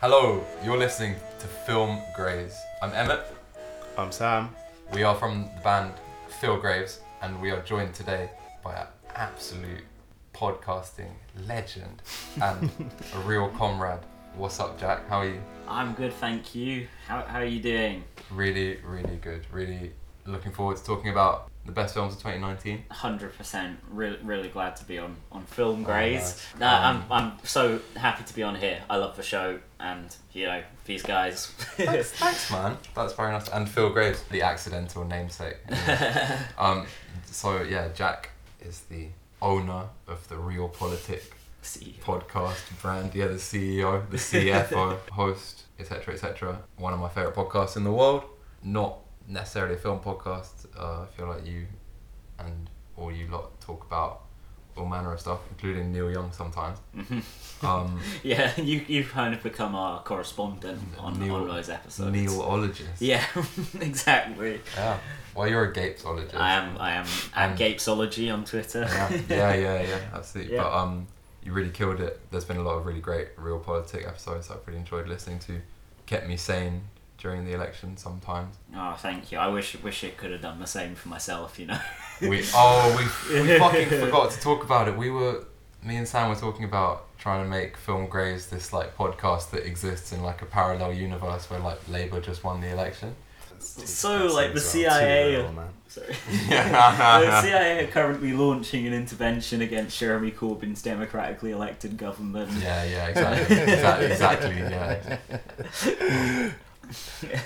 Hello, you're listening to Film Graves. I'm Emmett. I'm Sam. We are from the band Phil Graves, and we are joined today by an absolute podcasting legend and a real comrade. What's up, Jack? How are you? I'm good, thank you. How, how are you doing? Really, really good. Really looking forward to talking about the best films of 2019. 100%. Really, really glad to be on, on Film Grays. nice. Uh, Um, I'm, I'm so happy to be on here. I love the show, and, you know, these guys. Thanks, thanks, man. That's very nice. And Phil Graves, the accidental namesake. um, so yeah, Jack is the owner of the Real Politic See, podcast brand. Yeah, the CEO, the CFO, host, etc., etc. One of my favorite podcasts in the world. Not necessarily a film podcast. Uh, I feel like you and all you lot talk about all manner of stuff, including Neil Young sometimes. Um, yeah, you, you've kind of become our correspondent on, Neil- on those episodes. Neilologist. Yeah, exactly. Yeah. Well, you're a gapesologist. I am, I am at And- Gapesology on Twitter. yeah, yeah, yeah, yeah, absolutely. Yeah. But um, you really killed it. There's been a lot of really great real politic episodes I've really enjoyed listening to. Kept me sane during the election sometimes. Oh, thank you. I wish wish it could have done the same for myself, you know. We oh we we fucking forgot to talk about it. We were me and Sam were talking about trying to make Film Grays this like podcast that exists in like a parallel universe where like Labour just won the election. So, like, the CIA too real. Sorry. Yeah. the CIA are currently launching an intervention against Jeremy Corbyn's democratically elected government. Yeah, yeah, exactly, exactly, exactly, yeah.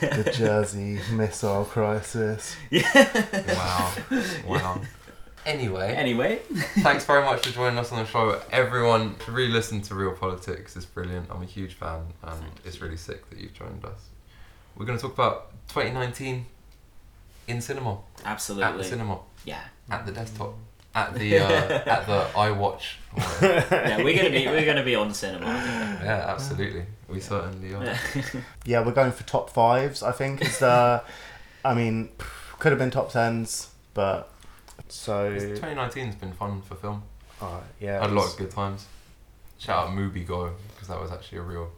The Jersey missile crisis. Wow, wow. Anyway, Anyway, thanks very much for joining us on the show. Everyone should really listen to Real Politics. It's brilliant. I'm a huge fan, and it's really sick that you've joined us. We're going to talk about 2019 in cinema, Absolutely. at the absolutely. cinema, Yeah, at the desktop, at the uh, at the iWatch. yeah. We're gonna be we're gonna be on cinema. yeah, absolutely. We certainly are. Yeah. Yeah, we're going for top fives. I think is the. I mean, could have been top tens, but so 2019's been fun for film. uh, yeah, Had a lot of good times. Shout out Movie Go because that was actually a real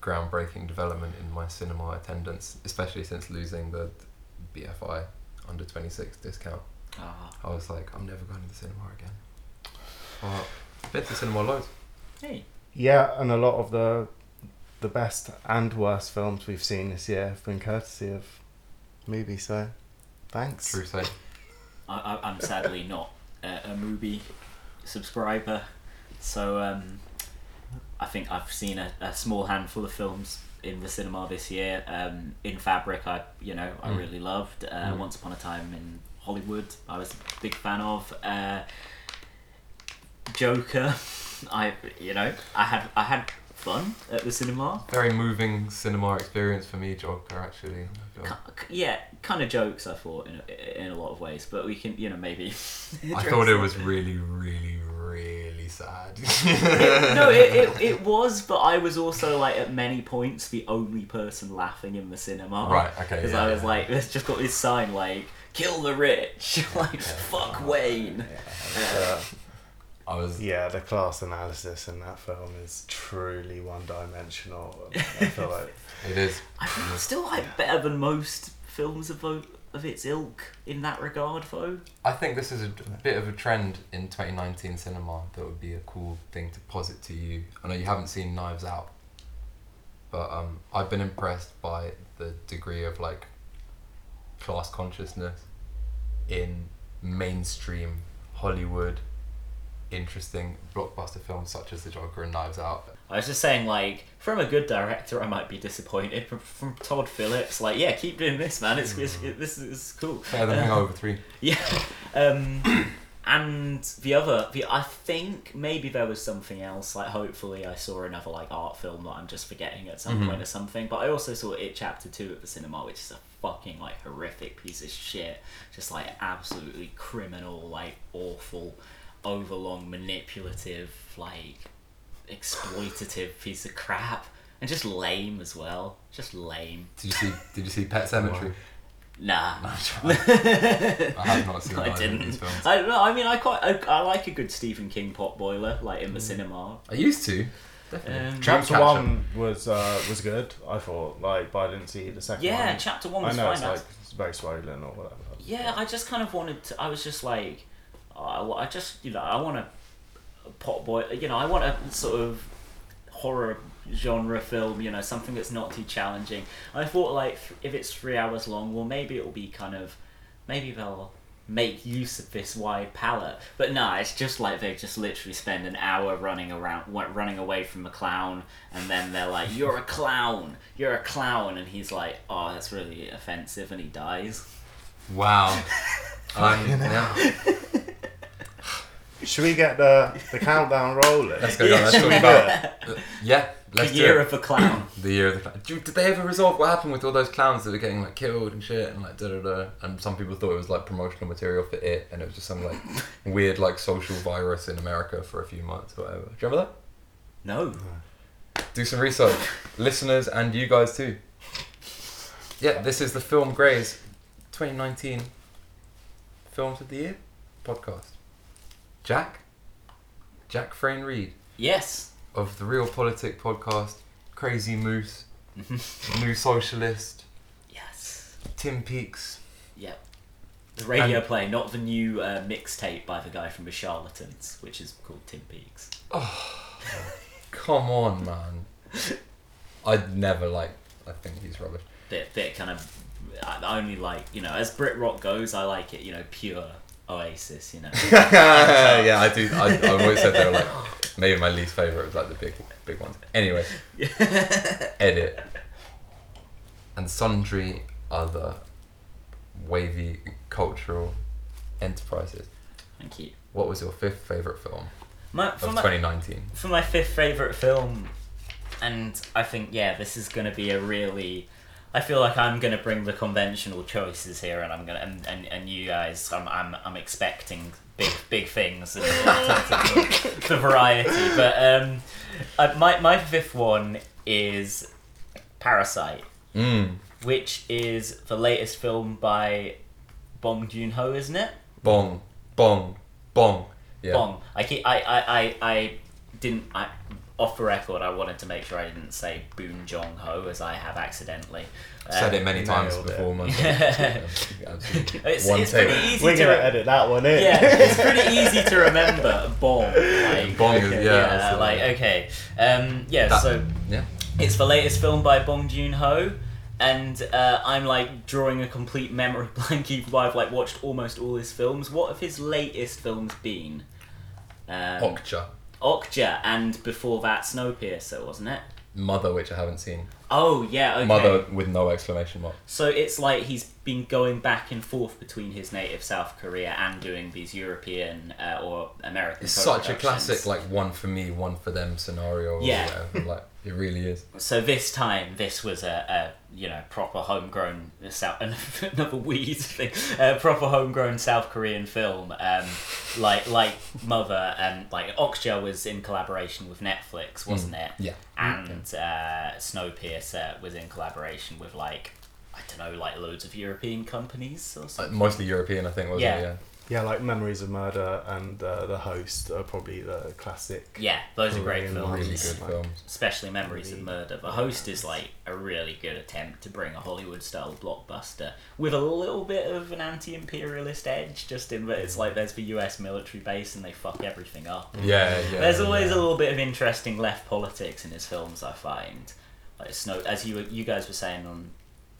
groundbreaking development in my cinema attendance, especially since losing the BFI under 26 discount. Ah, I was like, I'm never going to the cinema again. But been to cinema loads. hey, Yeah, and a lot of the the best and worst films we've seen this year have been courtesy of movie. So, thanks. True say. I, I, I'm sadly not a, a movie subscriber, so um, I think I've seen a, a small handful of films in the cinema this year. Um, in Fabric, I you know I Mm. really loved. Uh, Mm. Once Upon a Time in Hollywood, I was a big fan of. Uh, Joker, I you know I had I had fun at the cinema. Very moving cinema experience for me, Joker, actually. I feel. Ki- Yeah, kind of jokes I thought in a, in a lot of ways, but we can you know maybe. I thought it was really, really, really sad. no, it, it, it was, but I was also like at many points the only person laughing in the cinema. Right, okay, Because yeah, I was yeah. like, it's just got this sign like "Kill the rich," like "Fuck Wayne." Uh, I was. yeah, the class analysis in that film is truly one-dimensional. I feel like It is. I think it's still like better than most films of of its ilk in that regard, though. I think this is a bit of a trend in 2019 cinema that would be a cool thing to posit to you. I know you haven't seen Knives Out, but um, I've been impressed by the degree of like class consciousness in mainstream Hollywood interesting blockbuster films such as The Joker and Knives Out. I was just saying, like, from a good director, I might be disappointed. From, from Todd Phillips, like, yeah, keep doing this, man. It's, it's it, this is cool. Better than Uh, Hangover 3. Yeah. Um, and the other, the I think maybe there was something else. Like, hopefully, I saw another like art film that I'm just forgetting at some Mhm. point or something. But I also saw It Chapter Two at the cinema, which is a fucking like horrific piece of shit. Just like absolutely criminal, like awful, overlong, manipulative, like exploitative piece of crap. And just lame as well. Just lame. Did you see Did you see Pet Sematary? Nah. I have not seen I didn't. I don't know. I mean, I quite, I, I like a good Stephen King pot boiler, like in the hmm. cinema. I used to. Definitely. Um, Chapter Dreamcatcher. one was uh, was good. I thought, like, but I didn't see the second yeah, one. chapter one I was know fine. it's like it's very swollen or whatever. Yeah, I just kind of wanted to. I was just like, oh, I just you know I want a pot boy. You know, I want a sort of horror genre film. You know, something that's not too challenging. I thought like if it's three hours long, well maybe it'll be kind of maybe they'll make use of this wide palette. But no, it's just like they just literally spend an hour running around, running away from a clown, and then they're like, "You're a clown, you're a clown," and he's like, "Oh, that's really offensive," and he dies. Wow. um, yeah. Should we get the the countdown rolling? Let's go Yeah, down. Let's talk about. Uh, yeah. Let's the year of the clown. The year of the clown. Did, did they ever resolve what happened with all those clowns that were getting like killed and shit and like da da da? And some people thought it was like promotional material for it, and it was just some like weird like social virus in America for a few months or whatever. Do you remember that? No. Do some research, listeners, and you guys too. Yeah, this is the Film Grays 2019 Films of the Year podcast. Jack, Jack Frayne Reed Yes. Of the Real Politic podcast, Crazy Moose, New Socialist, Yes. Tim Peaks. Yep. The radio And- play, not the new uh, mixtape by the guy from The Charlatans, which is called Tim Peaks. Come on, man. I'd never like. I think he's rubbish. Bit, bit kind of. I only like, you know, as Brit rock goes, I like it, you know, pure Oasis, you know. yeah, I do. I, I've always said they were like maybe my least favorite was like the big, big ones. Anyway, edit and sundry other wavy cultural enterprises. Thank you. What was your fifth favorite film My, of my, 2019? for my fifth favourite film, and I think, yeah, this is going to be a really. I feel like I'm going to bring the conventional choices here, and I'm going to. And, and, and you guys, I'm, I'm, I'm expecting big big things in terms of the, the variety. But um, uh, my, my fifth one is Parasite, Mm. which is the latest film by Bong Joon Ho, isn't it? Bong, bong, bong. Yeah. Bong. I, keep, I, I, I, I didn't. I, off the record, I wanted to make sure I didn't say Boon Jong Ho as I have accidentally. Said Um, it many times nailed it. before, man. Absolutely. It's, One it's take. pretty easy We're to. gonna re- edit that one in. yeah, it's pretty easy to remember. Bong. Like, Bong is- yeah, yeah, like okay. Um, yeah, That- so Yeah. it's the latest film by Bong Joon Ho, and uh, I'm like drawing a complete memory blank. Even though I've like watched almost all his films. What have his latest films been? Um, Okja. Okja, and before that, Snowpiercer, wasn't it? Mother, which I haven't seen. Oh yeah, okay. Mother with no exclamation mark. So it's like he's been going back and forth between his native South Korea and doing these European uh, or American. It's such a classic, like one for me, one for them scenario. Yeah. Like it really is. So this time, this was a you know proper homegrown South another weed thing, a proper homegrown South Korean film. Um, like like Mother and like Okja was in collaboration with Netflix, wasn't it? Yeah. And uh, Snowpiercer was in collaboration with like I don't know, like loads of European companies or Uh, something. mostly European, I think, wasn't Yeah. it? Yeah. Yeah, like Memories of Murder and uh, The Host are probably the classic. Yeah, those are great Korean films. Really good Like- films. especially Memories of Murder. The Host is like a really good attempt to bring a Hollywood style blockbuster with a little bit of an anti imperialist edge, just in that it's like there's the US military base and they fuck everything up. Yeah, yeah. There's always yeah. a little bit of interesting left politics in his films, I find. Like Snow, as you you guys were saying on,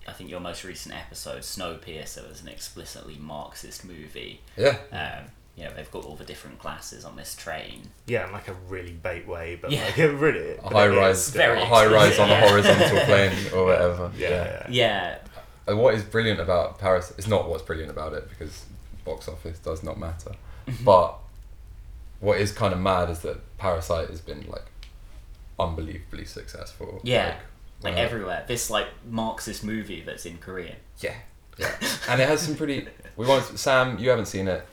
I think your most recent episode, Snowpiercer was an explicitly Marxist movie. Yeah. Um, you know, they've got all the different classes on this train. Yeah, in like a really bait way, but Yeah. like it really. A high rise, very a high rise on a horizontal plane or whatever. Yeah, yeah. Yeah, Uh, What is brilliant about Paris? It's not what's brilliant about it because box office does not matter. but what is kind of mad is that Parasite has been like unbelievably successful. Yeah. like uh, everywhere. This like Marxist movie that's in Korean. Yeah, yeah, and it has some pretty. We want Sam. You haven't seen it.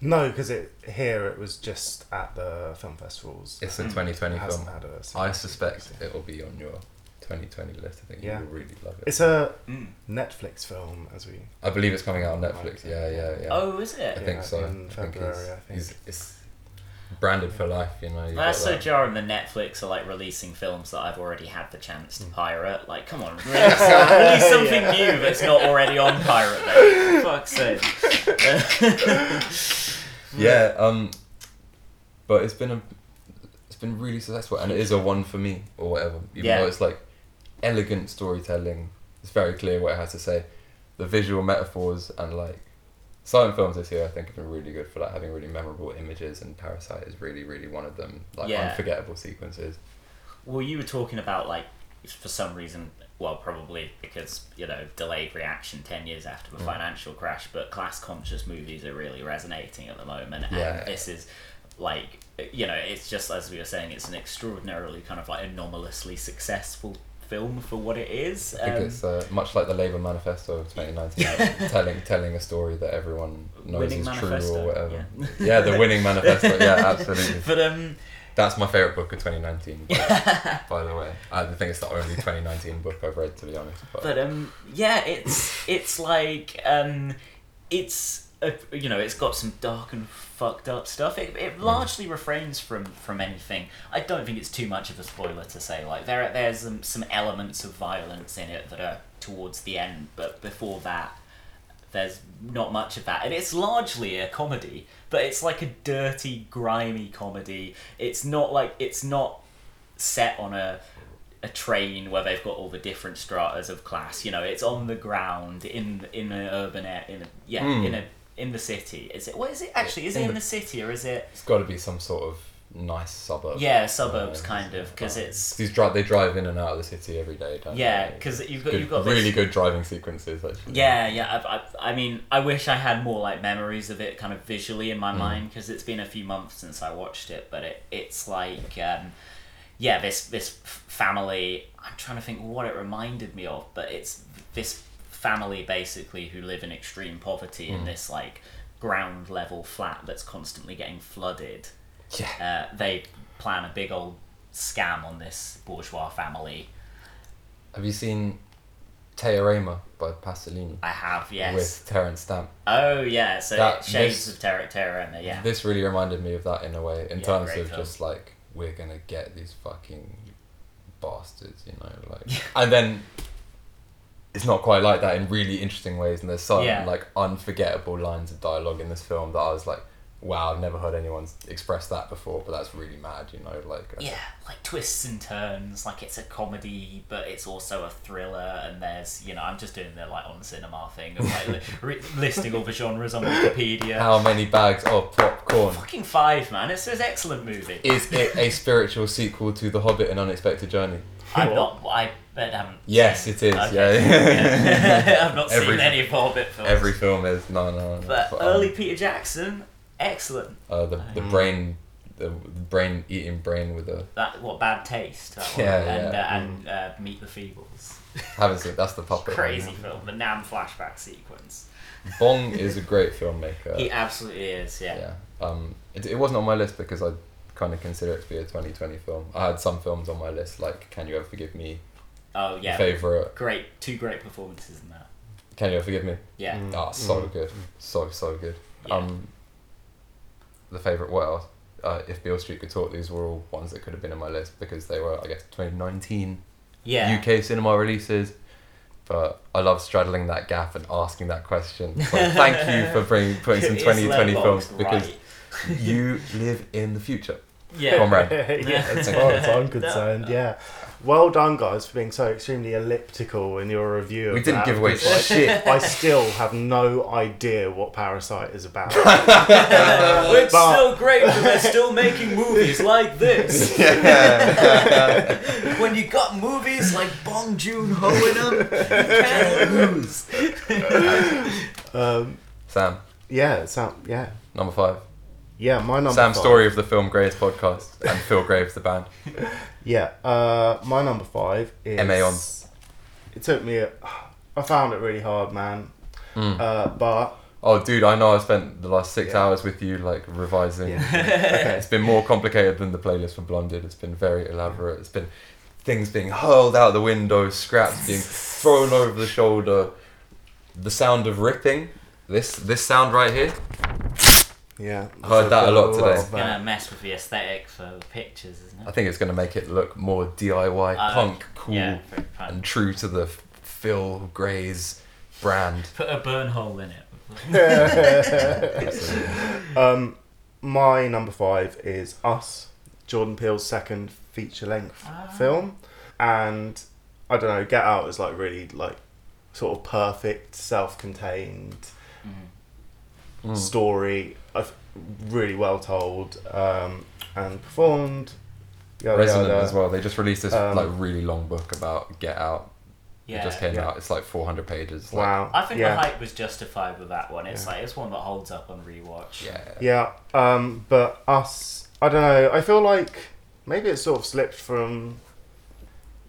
No, because it here it was just at the film festivals. It's a Mm. 2020 It film. had a I suspect it will be on your 2020 list. I think Yeah. you will really love it. It's a Mm. Netflix film, as we. I believe it's coming out on Netflix. Yeah, yeah, yeah. Oh, is it? I it? think so. in I think February, I think. It's, it's branded for life. You know. you so that. jarring. The Netflix are like releasing films that I've already had the chance Mm. to pirate. Like, come on, release, release something new that's not already on Pirate Bay. For fuck's sake. Yeah, um, but it's been a, it's been really successful, and it is a one for me or whatever. Even Yeah. though it's like elegant storytelling, it's very clear what it has to say. The visual metaphors and like silent films this year, I think have been really good for like having really memorable images, and Parasite is really, really one of them. Like Yeah. unforgettable sequences. Well, you were talking about like for some reason, well, probably because you know delayed reaction ten years after the Mm. financial crash, but class conscious movies are really resonating at the moment, Yeah. and this is like you know it's just as we were saying, it's an extraordinarily kind of like anomalously successful film for what it is. I think Um, it's uh, much like the Labour Manifesto of 2019, telling telling a story that everyone knows Winning is Manifesto, true or whatever. yeah. yeah, the winning manifesto. Yeah, absolutely. but um, That's my favorite book of 2019. By, by the way, I think it's the only 2019 book I've read, to be honest. But, but um, yeah, it's it's like um, it's you know it's got some dark and fucked up stuff. It, it largely refrains from from anything. I don't think it's too much of a spoiler to say like there there's some, some elements of violence in it that are towards the end, but before that. There's not much of that, and it's largely a comedy, but it's like a dirty, grimy comedy. It's not like it's not set on a a train where they've got all the different stratas of class. You know, it's on the ground in in an urban area. In a, yeah, Mm. in a in the city. Is it? What is it actually? Is In it in the- the city or is it? it's got to be some sort of nice suburb. Yeah, suburbs Uh, kind of because it's These dri- they drive in and out of the city every day, don't yeah because you've got Good- you've got really this, good driving sequences, actually. Yeah, yeah. I, I, I mean, I wish I had more like memories of it, kind of visually in my Mm. mind, because it's been a few months since I watched it. But it, it's like, um, yeah, this this family. I'm trying to think what it reminded me of, but it's this family basically who live in extreme poverty in Mm. this like ground level flat that's constantly getting flooded. Yeah. Uh, they plan a big old scam on this bourgeois family. Have you seen Teorema by Pasolini I have, yes. with Terence Stamp? Oh yeah, so That- Shades this- of Terra Terra, yeah. This really reminded me of that in a way, in Yeah, terms of film. just like we're gonna get these fucking bastards, you know, like, and then it's not quite like that in really interesting ways, and there's some Yeah. like unforgettable lines of dialogue in this film that I was like, wow, I've never heard anyone express that before, but that's really mad, you know, like, uh, Yeah, like twists and turns. Like it's a comedy, but it's also a thriller. And there's, you know, I'm just doing the like on cinema thing of like li- listing all the genres on Wikipedia. how many bags of popcorn? Fucking five, man! It's an excellent movie. Is it a spiritual sequel to The Hobbit: An Unexpected Journey? I'm not. I bet haven't. Yes, it is. Okay. Yeah. I've not Every- seen any of Hobbit films. Every film is no, no. no. But um, early Peter Jackson, excellent. uh, the the Mm. brain, the brain eating brain with a That what bad taste. That one. Yeah, and yeah. Uh, and uh, Meet the Feebles. haven't seen. That's the puppet. Crazy one. film. The Nam flashback sequence. Bong is a great filmmaker. He absolutely is. Yeah. yeah. Um, it, it wasn't on my list because I kind of consider it to be a 2020 film. I had some films on my list like Can You Ever Forgive Me, Oh yeah. favorite. Great. Two great performances in that. Can You Forgive Me? Yeah. Mm. Ah, so Mm. good, so so good. Yeah. Um, the favorite. What else? Uh, if Beale Street could talk, these were all ones that could have been on my list because they were, I guess, 2019 Yeah. UK cinema releases. But I love straddling that gap and asking that question. So thank you for bringing putting some 2020 films letterboxed because right. you live in the future. Yeah. Comrade. yeah, as Thank far you. as I'm concerned, yeah. Well done, guys, for being so extremely elliptical in your review. Of We didn't that, give away because, like, shit. I still have no idea what Parasite is about. it's But- still great that they're still making movies like this. when you got movies like Bong Joon Ho in them, you can't lose. um, Sam, yeah, Sam. Yeah, number five. Yeah. My number. Sam's five. story of the film Graves podcast and Phil Graves the band. Yeah, uh, my number five is. MA on. It took me. A, I found it really hard, man. Mm. Uh, but Oh, dude, I know I spent the last six Yeah. hours with you, like revising. yeah, okay. It's been more complicated than the playlist for Blonded. It's been very elaborate. It's been things being hurled out the window, scraps being thrown over the shoulder, the sound of ripping. This this sound right here. Yeah, I heard that a lot today. of Gonna mess with the aesthetic for the pictures, isn't it? I think it's going to make it look more DIY, Uh, punk, cool, Yeah, very fun. and true to the Phil Gray's brand. Put a burn hole in it. um, my number five is Us, Jordan Peele's second feature length Ah. film, and I don't know, Get Out is like really like sort of perfect, self-contained Mhm. Mm. story, uh, really well told, um, and performed. Yada, Resonant yada. as well. They just released this Um, like really long book about Get Out. Yeah. It just came Yeah. out. It's like 400 pages. Like, Wow. I think yeah. the hype was justified with that one. It's Yeah. like it's one that holds up on rewatch. Yeah. Yeah, um, but us, I don't know. I feel like maybe it sort of slipped from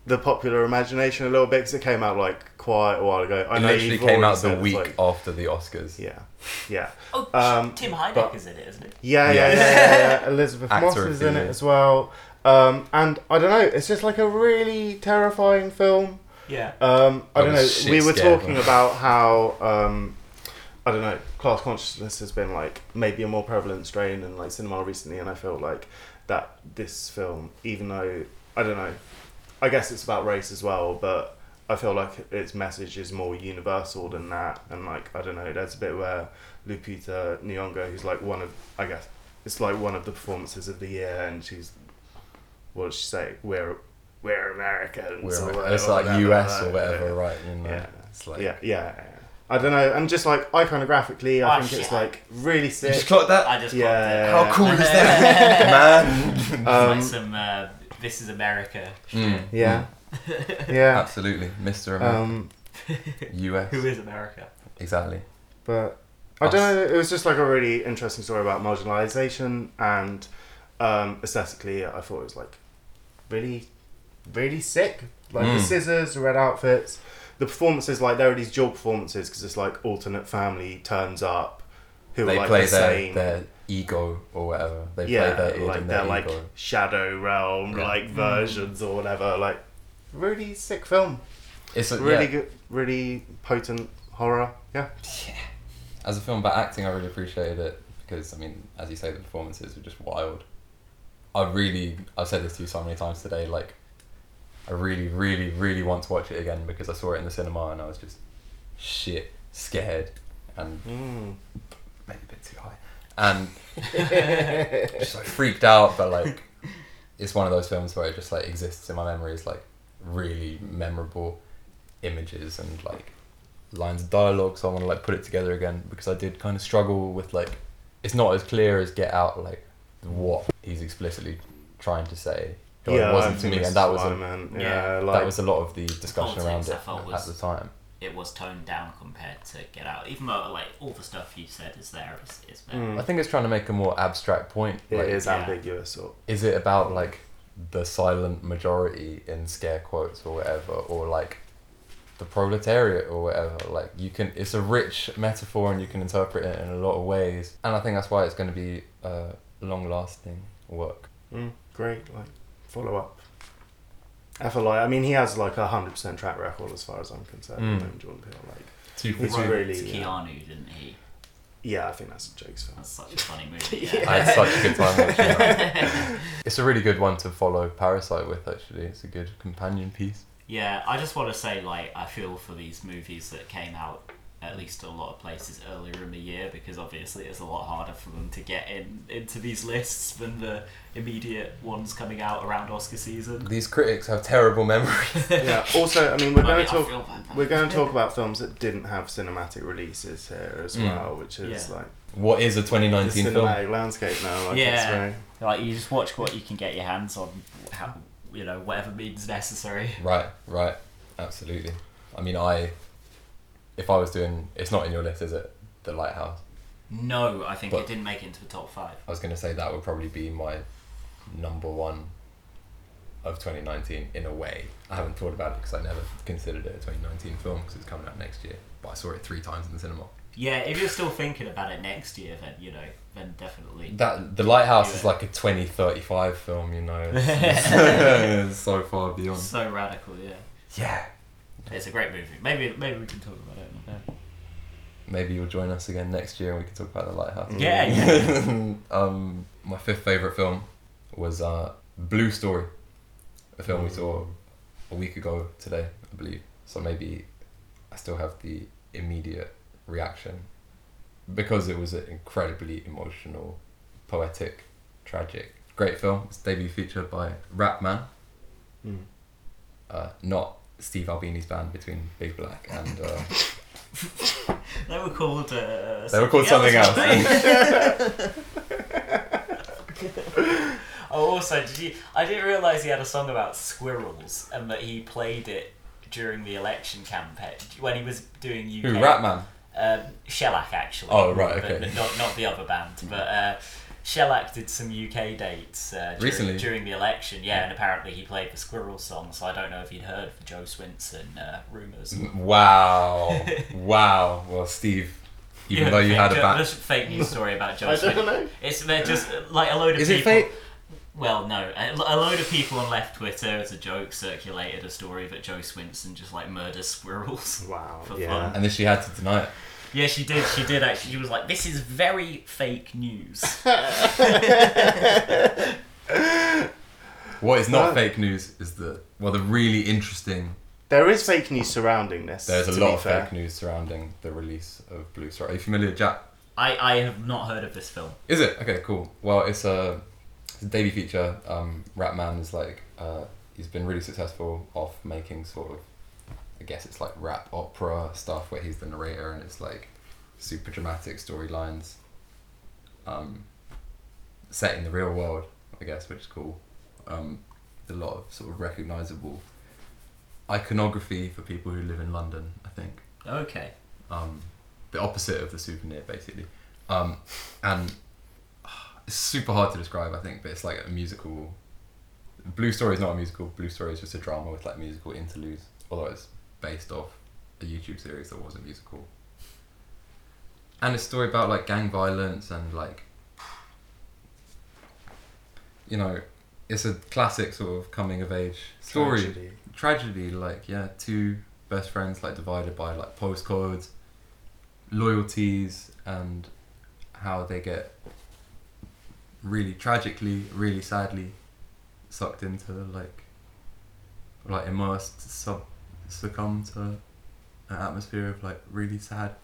the popular imagination a little bit because it came out like quite a while ago. I It know literally came out the week like- after the Oscars. yeah, yeah, Oh, Um, Tim but- Heidecker's in it, isn't it? yeah, yeah, Yeah. yeah. yeah, yeah. Elisabeth Moss is in it as well. Um, and I don't know. It's just like a really terrifying film. Yeah. Um, I I don't know. We were scared, talking about how um, I don't know. Class consciousness has been like maybe a more prevalent strain in like cinema recently, and I feel like that this film, even though I don't know, I guess it's about race as well, but I feel like its message is more universal than that. And like I don't know, there's a bit where Lupita Nyong'o, who's like one of I guess it's like one of the performances of the year, and she's what does she say? We're we're Americans. We're, whatever, it's like whatever, US or whatever, yeah. right? You know, Yeah. It's like. yeah, yeah, yeah. I don't know, and just like iconographically, I Oh, think shit. it's like really You sick. just clocked that? I just Yeah. clocked it. How cool is that, man? Um, like some uh, "This Is America" shit. Mm. Yeah, yeah. Absolutely, Mr. America. Um, US. Who is America? Exactly. but I Us. don't know. It was just like a really interesting story about marginalization and um, aesthetically, I thought it was like really, really sick. Like the Mm. scissors, the red outfits, the performances. Like there are these dual performances because it's like alternate family turns up, who They are like play the their, same. their ego or whatever. They yeah, play their id like and they're their like ego. shadow realm Yeah. like versions or whatever. Like really sick film. It's a, really yeah, good, really potent horror. Yeah. Yeah. As a film, but acting, I really appreciated it because I mean, as you say, the performances were just wild. I really, I've said this to you so many times today. Like, I really, really, really want to watch it again because I saw it in the cinema and I was just shit scared and Mm. maybe a bit too high and just like freaked out. But like, it's one of those films where it just like exists in my memory as like really memorable images and like lines of dialogue. So I want to like put it together again because I did kind of struggle with like it's not as clear as Get Out like what he's explicitly trying to say. Or yeah, it wasn't to me, and that is was what a, I meant. Yeah. Yeah, like that was a lot of the discussion around it I felt at was- the time. It was toned down compared to Get Out, even though like all the stuff you said is there is, is there. Mm. I think it's trying to make a more abstract point. it like, is yeah. ambiguous. Or, is it about like the silent majority in scare quotes or whatever or like the proletariat or whatever like you can it's a rich metaphor and you can interpret it in a lot of ways and i think that's why it's going to be uh, long lasting work mm, great, like follow up. I feel like I mean he has like a hundred percent track record as far as I'm concerned. Mm. with Jordan Peele, like two He's Wrote really- to yeah. Keanu, didn't he? Yeah, I think that's a Jake's film. That's such a funny movie. Yeah. Yeah. i had such a good time watching that it's a really good one to follow parasite with actually it's a good companion piece Yeah, I just want to say, like, I feel for these movies that came out at least a lot of places earlier in the year because obviously it's a lot harder for them to get in into these lists than the immediate ones coming out around Oscar season. these critics have terrible memories yeah. Also, I mean we're I going mean, to talk. We're going to talk about films that didn't have cinematic releases here as Mm. well, which is Yeah. like what is a the 2019 film landscape now. Like Yeah. it's very, Like, you just watch what you can get your hands on, how, you know, whatever means necessary. Right, right, absolutely. I mean, I, if I was doing, it's not in your list, is it? The Lighthouse. No, I think But- it didn't make it into the top five. I was going to say that would probably be my number one of 2019 in a way. I haven't thought about it because I never considered it a 2019 film because it's coming out next year. But I saw it three times in the cinema. Yeah, if you're still thinking about it next year, then, you know, then definitely. That the Lighthouse is like a 2035 film, you know. It's, it's so far beyond. So radical, yeah. Yeah. It's a great movie. Maybe maybe we can talk about it in a bit. maybe you'll join us again next year and we can talk about the lighthouse. Yeah, yeah. um, my fifth favorite film was uh, Blue Story, a film we saw a week ago today, I believe. So maybe I still have the immediate reaction because it was an incredibly emotional, poetic, tragic, great film. It's debut feature by Rapman, Mm. uh, not Steve Albini's band between Big Black and. Uh, They were called. Uh, They were called something else. weren't oh, also, did you? I didn't realize he had a song about squirrels and that he played it during the election campaign when he was doing UK. who? Rap Man. Um, Shellac actually. Oh, right, but okay. not not the other band, but uh, Shellac did some UK dates uh, during, Recently? during the election. Yeah, and apparently he played the Squirrel song. So I don't know if you'd heard of the Jo Swinson uh, rumors. Wow. wow. Well, Steve, even though you had a band. band. fake news story about Joe I Swinson. don't know. It's they're just uh, like a load of Is it people. fake? Well, no, a, a load of people on left Twitter as a joke circulated a story that Jo Swinson just like murders squirrels. Wow. For yeah. fun. And then she had to deny it. Yeah, she did. She did actually. She was like, "This is very fake news." What is not fake news is the well, the really interesting. There is fake news surrounding this. There's a to lot be of fair. fake news surrounding the release of Blue Story. Are you familiar, Jack? I I have not heard of this film. Is it okay? Cool. Well, it's a, it's a debut feature. Um, Rapman is like uh, he's been really successful off making sort of, I guess it's like rap opera stuff where he's the narrator and it's like super dramatic storylines. Um, set in the real world, I guess, which is cool. Um, a lot of sort of recognizable iconography for people who live in London. I think Okay. um, the opposite of the souvenir basically um, and ah, it's super hard to describe I think but it's like a musical Blue Story is not a musical Blue Story is just a drama with like musical interludes although it's based off a YouTube series that was a musical and a story about like gang violence and like you know it's a classic sort of coming of age story Tragedy. tragedy like yeah two best friends like divided by like postcodes loyalties and how they get really tragically really sadly sucked into like like immersed sub succumb to an atmosphere of like really sad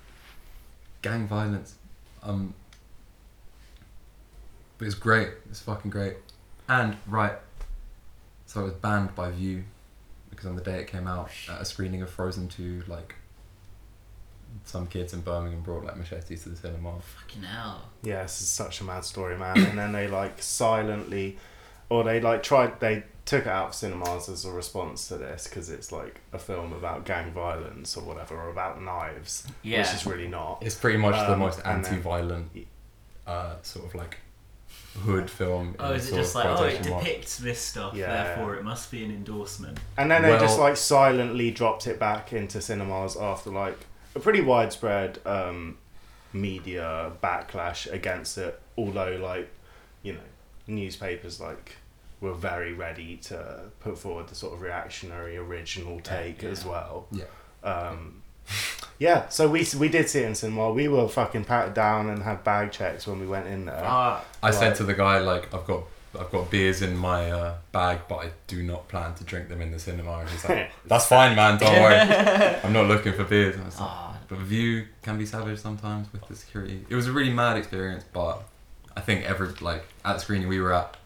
gang violence um but it's great it's fucking great and right so it was banned by Vue because on the day it came out at a screening of Frozen 2, like some kids in Birmingham brought like machetes to the cinema. Fucking hell. Yeah, this is such a mad story, man. and then they like silently, or they like tried, they took it out of cinemas as a response to this because it's like a film about gang violence or whatever, or about knives, Yeah. which is really not. It's pretty much the Um, most anti-violent uh, sort of like hood film. Oh, is it just like, oh, it quotation marks. depicts this stuff, Yeah. therefore it must be an endorsement. And then they just like silently dropped it back into cinemas after like a pretty widespread um, media backlash against it. Although like, you know, newspapers like were very ready to put forward the sort of reactionary original take Yeah. as well. Yeah. Um, yeah, so we we did see it in cinema. We were fucking patted down and had bag checks when we went in there. Ah, I said to the guy like, I've got. I've got beers in my uh, bag, but I do not plan to drink them in the cinema. And he's like, "That's fine, man. Don't worry. I'm not looking for beers." And I was like, ah, But Vue can be savage sometimes with the security. It was a really mad experience, but I think every like at the screening we were at,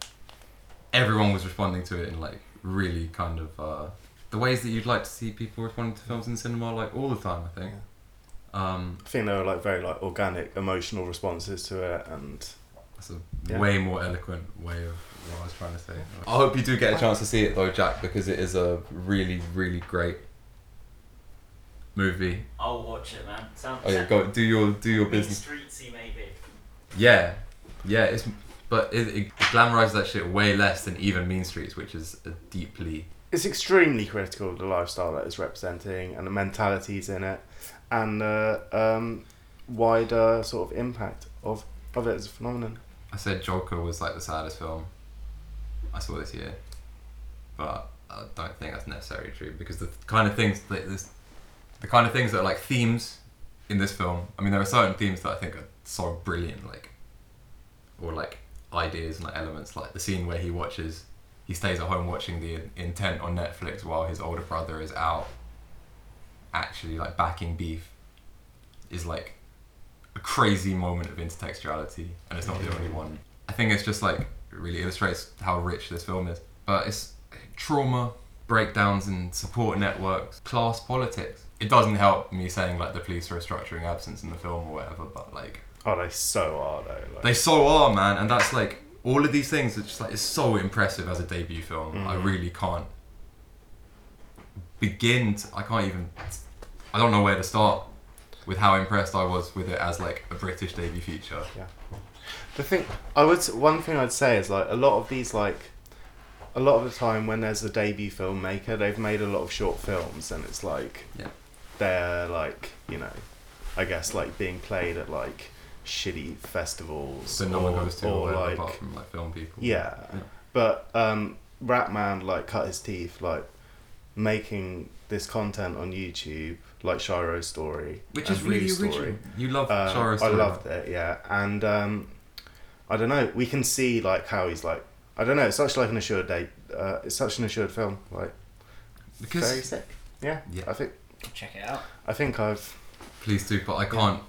everyone was responding to it in like really kind of uh, the ways that you'd like to see people responding to films in cinema, like all the time. I think. Um, I think they were like very like organic emotional responses to it and that's a Yeah. way more eloquent way of what I was trying to say. I hope you do get a chance to see it though, Jack, because it is a really, really great movie. I'll watch it, man. Sounds Oh yeah, go do your do your business. streetsy, maybe. Yeah, yeah. It's but it, it glamorizes that shit way less than even Mean Streets, which is a deeply it's extremely critical of the lifestyle that it's representing and the mentalities in it and the um, wider sort of impact of, of it as a phenomenon. I said Joker was like the saddest film I saw this year, but I don't think that's necessarily true because the kind of things that this, the kind of things that are like themes in this film, I mean, there are certain themes that I think are so brilliant, like, or like ideas and like elements, like the scene where he watches, he stays at home watching the intent on Netflix while his older brother is out, actually like backing beef, is like a crazy moment of intertextuality, and it's not the only one. I think it's just like it really illustrates how rich this film is. But it's trauma, breakdowns and support networks, class politics. It doesn't help me saying like the police are a structuring absence in the film or whatever, but like Oh, they so are though. Like, they so are, man, and that's like all of these things. It's just like it's so impressive as a debut film. I Mhm. really can't begin. To, I can't even. I don't know where to start with how impressed I was with it as like a British debut feature. Yeah. The thing I would one thing I'd say is like a lot of these like a lot of the time when there's a debut filmmaker, they've made a lot of short films, and it's like Yeah. they're like you know, I guess like being played at like shitty festivals So no one or, goes to or or like apart from like film people. yeah. Yeah. But um, Rapman like cut his teeth like making this content on YouTube like Shiro's story, which is really Blue's original. You love um, Shiro's story. I loved it, yeah, and um, I don't know. We can see like how he's like. I don't know. It's such like an assured date. Uh, it's such an assured film. Like very sick. Yeah, Yeah. I think. Check it out. I think I've. please do, but I can't.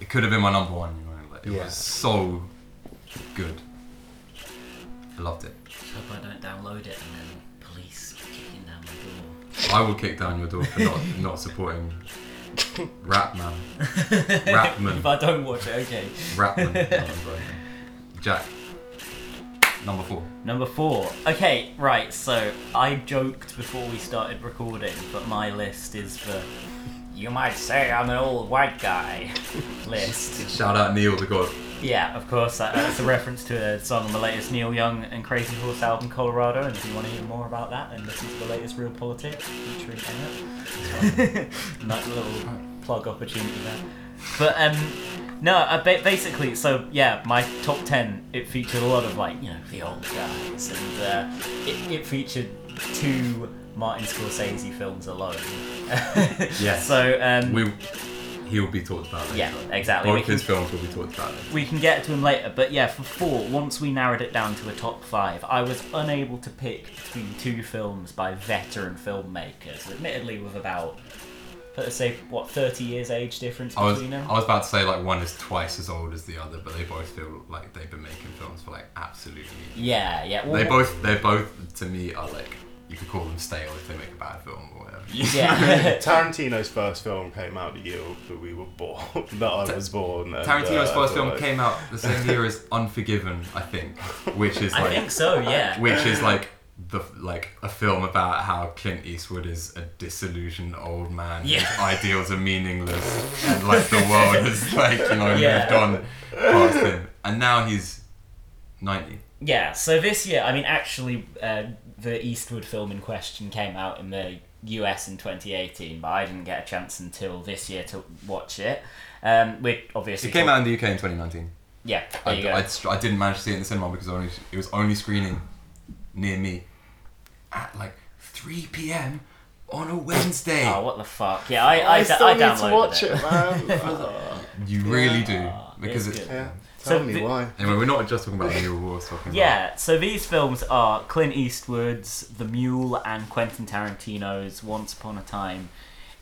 It could have been my number one. You know, like it Yeah. was so good. I loved it. Hope I don't download it and then police kicking down my door. I will kick down your door for not not supporting Rapman. Rapman. if I don't watch it, okay. Rapman. No, Jack. Number four. Number four. Okay, right, so I joked before we started recording, but my list is the you might say I'm an old white guy list. Shout out Neil the God. Yeah, of course, that, that's a reference to a song on the latest Neil Young and Crazy Horse album, Colorado. And if you want to hear more about that, then listen to the latest Real Politics featuring Emmett. nice little plug opportunity there. But um, no, uh, ba- basically, so yeah, my top ten it featured a lot of like you know the old guys, and uh, it, it featured two Martin Scorsese films alone. Yes. So um, We he'll be talked about later. yeah, exactly. Both his films will be talked about later. we can get to him later, but yeah, for four, once we narrowed it down to a top five, I was unable to pick between two films by veteran filmmakers, admittedly with about, let's say, what, 30 years age difference I was between them? I was about to say like one is twice as old as the other, but they both feel like they've been making films for like absolutely. Yeah, yeah. Well, They both they both to me are like you could call them stale if they make a bad film or whatever. Yeah. Tarantino's first film came out the year that we were born. that I was born. and, Tarantino's uh, first film like- came out the same year as Unforgiven, I think, which is I like think so, yeah. which is like the like a film about how Clint Eastwood is a disillusioned old man Yeah. whose ideals are meaningless and like the world has like you know Yeah. moved on past him, and now he's ninety. Yeah, so this year, I mean, actually, uh, the Eastwood film in question came out in the US in 2018, but I didn't get a chance until this year to watch it. Um, we obviously It came talk- out in the UK in 2019. Yeah, there you go. I, I, I didn't manage to see it in the cinema because only it was only screening near me at like 3 p.m. on a Wednesday. Oh, what the fuck? Yeah, I, I, I da- still I need to watch it. it, man. You really do because it's it's, good. So tell me the- why. anyway. We're not just talking about Neil Wars talking about Yeah, so these films are Clint Eastwood's The Mule and Quentin Tarantino's Once Upon a Time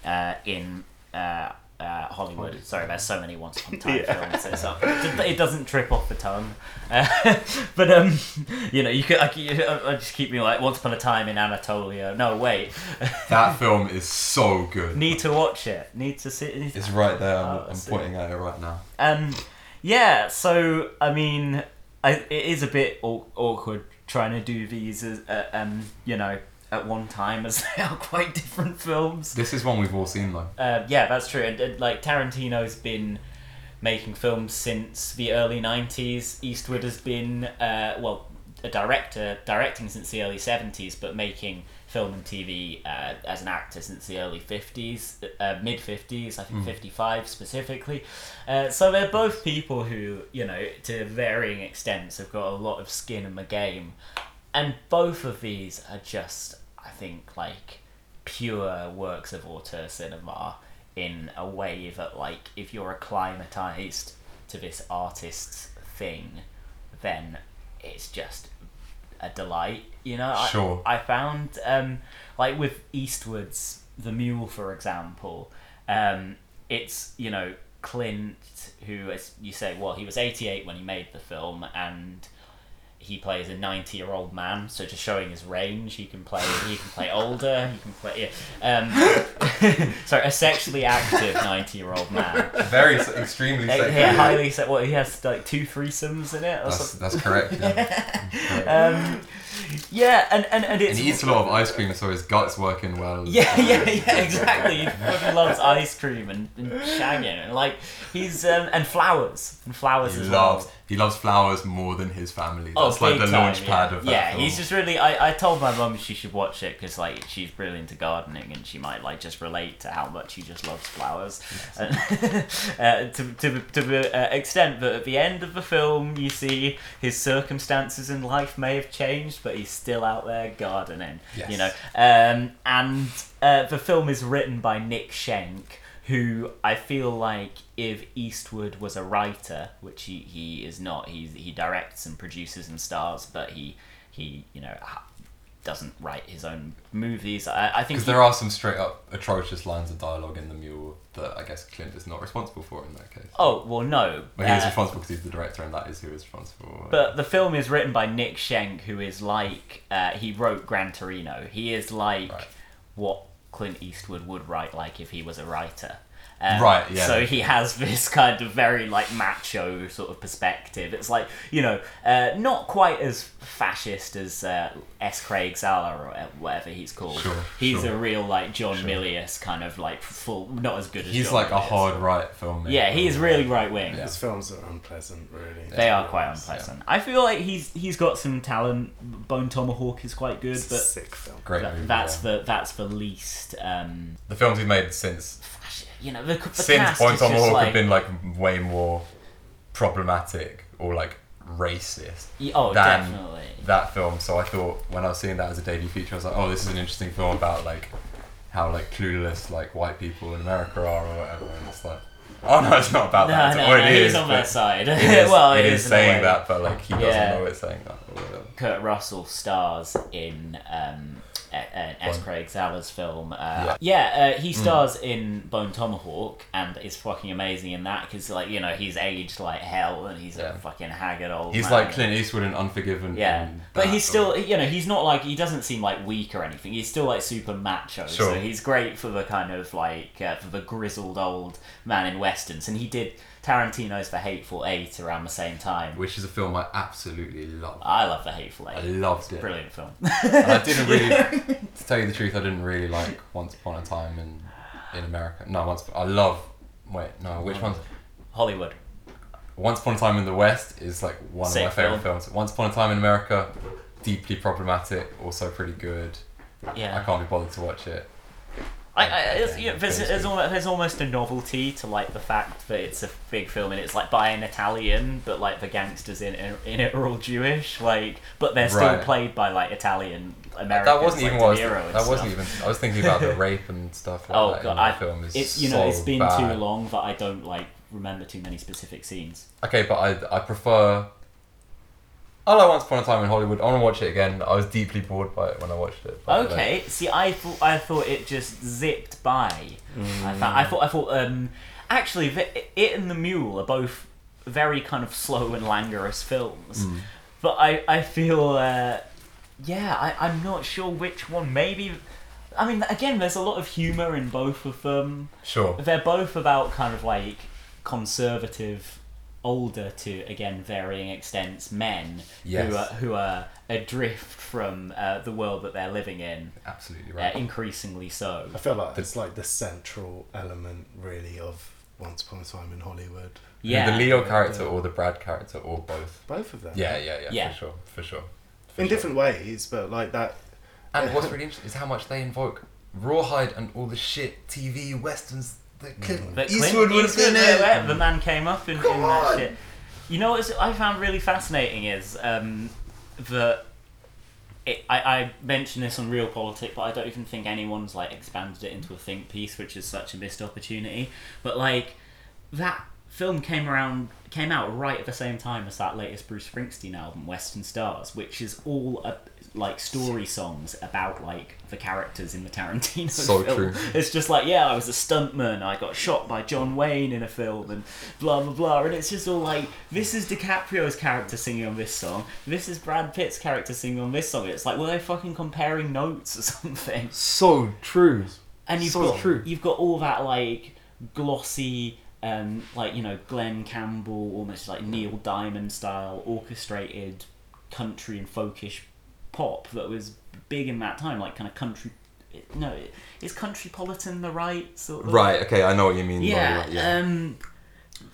uh, in uh, uh, Hollywood. Sorry, there's so many Once Upon a Time Yeah. films. So it's not- it doesn't trip off the tongue. Uh, but, um, you know, you could I, keep- I just keep being like, Once Upon a Time in Anatolia. No, wait. That film is so good. Need to watch it. Need to see it. It's right there. Oh, I'm, I'm pointing at it right now. Um, yeah. So I mean, I, it is a bit aw- awkward trying to do these, as, uh, um, you know, at one time as they are quite different films. This is one we've all seen though. Uh, yeah, that's true. And, and like Tarantino's been making films since the early '90s. Eastwood has been, uh, well, a director directing since the early '70s, but making film and TV uh, as an actor since the early 50s, uh, mid 50s, I think 55 specifically. Uh, so they're both people who, you know, to varying extents, have got a lot of skin in the game. And both of these are just, I think, like pure works of auteur cinema in a way that like if you're acclimatized to this artist's thing, then it's just a delight. You know, I- Sure. I, found um, like with Eastwood's The Mule, for example, um, it's you know Clint who, as you say, well, he was eighty eight when he made the film, and he plays a 90 year old man so just showing his range he can play he can play older he can play yeah. um, sorry a sexually active 90 year old man Very extremely yeah, yeah, highly se- well he has like two threesomes in it That's, that's correct. Yeah. Um, yeah and, and, and and he eats a lot of ice cream, so his gut's working well. yeah, yeah, yeah, exactly. He fucking loves ice cream and, and shagging and like he's um, and flowers and flowers He as loves well. he loves flowers more than his family. Oh, That's like the time, launch yeah. pad of that Yeah, film. he's just really. I, I told my mum she should watch it because like she's really into gardening and she might like just relate to how much he just loves flowers. And, uh, to to to the uh, extent that at the end of the film you see his circumstances in life may have changed, but he's still out there gardening. Yes. You know, um, and uh, the film is written by Nick Schenk. Who I feel like if Eastwood was a writer, which he, he is not, he he directs and produces and stars, but he he you know doesn't write his own movies. I, I think Because he- there are some straight up atrocious lines of dialogue in The Mule that I guess Clint is not responsible for in that case. oh well no, Well, he is uh, responsible because he's the director, and that is who is responsible. But the film is written by Nick Schenk, who is like uh, he wrote Gran Torino. He is like Right. what Clint Eastwood would write like if he was a writer. Um, Right, yeah. So he has this kind of very like macho sort of perspective. It's like you know, uh, not quite as fascist as uh, S. Craig Zahler or uh, whatever he's called. Sure, he's sure. a real like John Sure. Milius kind of like full, not as good as. he's John like a hard right filmmaker. Yeah, he is really right wing. Yeah. His films are unpleasant, really. They to are be quite honest. unpleasant. I feel like he's he's got some talent. Bone Tomahawk is quite good, It's a but sick film. Great that- movie, that's yeah. the that's the least. Um, the films he's made since you know, the, the since cast Point is just Tomahawk like, have been like way more problematic or like racist oh, than definitely. that film. So I thought when I was seeing that as a debut feature, I was like, oh, this is an interesting film about like how like clueless like white people in America are or whatever. And it's like, oh no, it's not about No, that. no, or no, it is, on their side. it is, well, it it is is saying that, but like he doesn't Yeah. know it's saying that. Kurt Russell stars in um, S. Bone. Craig Zahler's film. Uh, Yeah. yeah, uh, he stars in Bone Tomahawk and is fucking amazing in that because, like, you know, he's aged like hell and he's Yeah. a fucking haggard old. He's man. like Clint Eastwood in Unforgiven. Yeah, but he's or- still, you know, he's not like he doesn't seem like weak or anything. He's still like super macho. Sure. So he's great for the kind of like uh, for the grizzled old man in westerns. And he did Tarantino's The Hateful Eight around the same time. which is a film I absolutely love. I love The Hateful I Eight. loved it. Brilliant film. And I didn't really, to tell you the truth, I didn't really like Once Upon a Time in in America. No, once I love. Wait, no, which one's Hollywood. Once Upon a Time in the West is like one Sick of my favorite film. films. Once Upon a Time in America, deeply problematic, also pretty good. Yeah. I can't be bothered to watch it. I, I, it's, you know, there's, there's, almost, there's almost a novelty to like the fact that it's a big film and it's like by an Italian, but like the gangsters in it, in it are all Jewish, like, but they're still Right. played by like Italian Americans. that wasn't like even what I was, De Niro and that wasn't stuff. even. I was thinking about the rape and stuff. Like Oh that god, in that I, film is it's you know it's so been bad. too long that I don't like remember too many specific scenes. Okay, but I I prefer. I like Once Upon a Time in Hollywood. I want to watch it again. I was deeply bored by it when I watched it. but, like, Okay, see, I thought I thought it just zipped by. I thought I thought I thought um actually the, it and the Mule are both very kind of slow and languorous films, Mm. but I I feel uh, yeah I I'm not sure which one. Maybe I mean again there's a lot of humor in both of them. Sure. They're both about kind of like conservative, older to again varying extents men Yes. who are who are adrift from uh, the world that they're living in, Absolutely uh, right. increasingly so. I feel like it's like the central element, really, of Once Upon a Time in Hollywood. Yeah, The Leo character or the Brad character or both. Both of them. Yeah, yeah, yeah, Yeah. for sure, for sure. For In sure. different ways, but like that. And what's really interesting is how much they invoke Rawhide and all the shit TV westerns that Clint But Eastwood Clint would have been Eastwood, uh, in. The man came up in, in Come that on. shit. You know what I found really fascinating is um, that it, I, I mentioned this on Real Politic, but I don't even think anyone's like expanded it into a think piece, which is such a missed opportunity. But like that film came around came out right at the same time as that latest Bruce Springsteen album, Western Stars, which is all a, like story songs about like the characters in the Tarantino So film. true. It's just like, yeah, I was a stuntman, I got shot by John Wayne in a film, and blah blah blah. And it's just all like, this is DiCaprio's character singing on this song, this is Brad Pitt's character singing on this song. It's like, were they fucking comparing notes or something? So true. and you've So got true. you've got all that like glossy um like you know Glen Campbell almost like Neil Diamond style orchestrated country and folkish pop that was big in that time like kind of country no is countrypolitan the right sort of Right. Okay. I know what you mean. yeah, that, yeah. um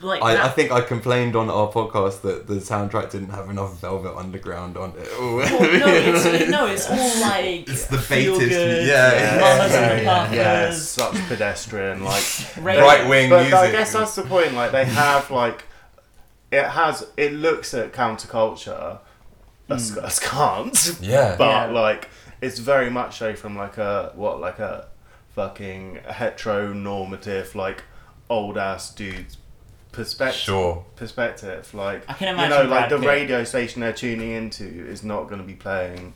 like I, that, I think I complained on our podcast that the soundtrack didn't have enough Velvet Underground on it. well, no, it's, no, it's all like It's the feel baitest- good, yeah, Mamas yeah, yeah, yeah, such pedestrian like Right wing but music. I guess that's the point. Like they have like it has it looks at counterculture as, hmm. as can't, Yeah. but Yeah. like it's very much so from like a what like a fucking heteronormative like old ass dude's perspective. Sure. Perspective, like I can imagine you know, like Brad the Pitt. radio station they're tuning into is not going to be playing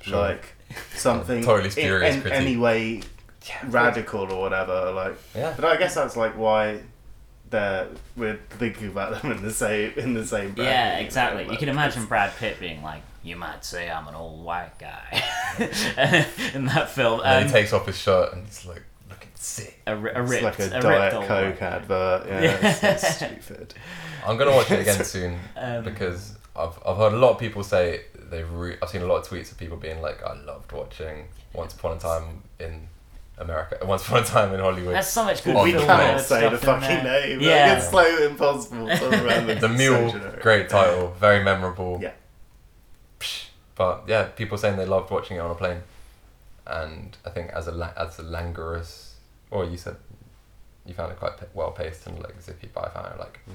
Sure. like something Totally in, spurious in critique. any way radical or whatever. Like, Yeah. but I guess that's like why they're we're thinking about them in the same in the same. bracket, Yeah, you know, exactly. You can imagine Brad Pitt being like, "You might say I'm an old white guy," in that film. And Um, he takes off his shirt and he's like looking sick. a, ri- a It's like a, a diet coke white guy. advert. Yeah, it's, it's stupid. I'm gonna watch it again soon Um, because I've I've heard a lot of people say they've re- I've seen a lot of tweets of people being like I loved watching Once Upon a Time in America, Once Upon a Time in Hollywood. That's so much good we the film plane. cannot say the fucking name. Yeah. Like, it's so impossible to remember. the It's Mule, so great title, very memorable. Yeah. But yeah, people saying they loved watching it on a plane, and I think as a la- as a languorous, or you said you found it quite well paced and like zippy, but I found it like mm-hmm.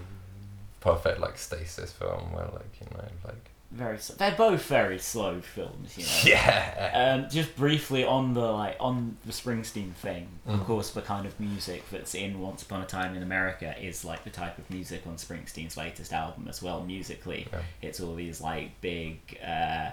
perfect like stasis film where like you know like Very. s- They're both very slow films, you know. yeah Um, just briefly on the like on the Springsteen thing, of Mhm. course, the kind of music that's in Once Upon a Time in America is like the type of music on Springsteen's latest album as well. Musically, it's all these like big, uh,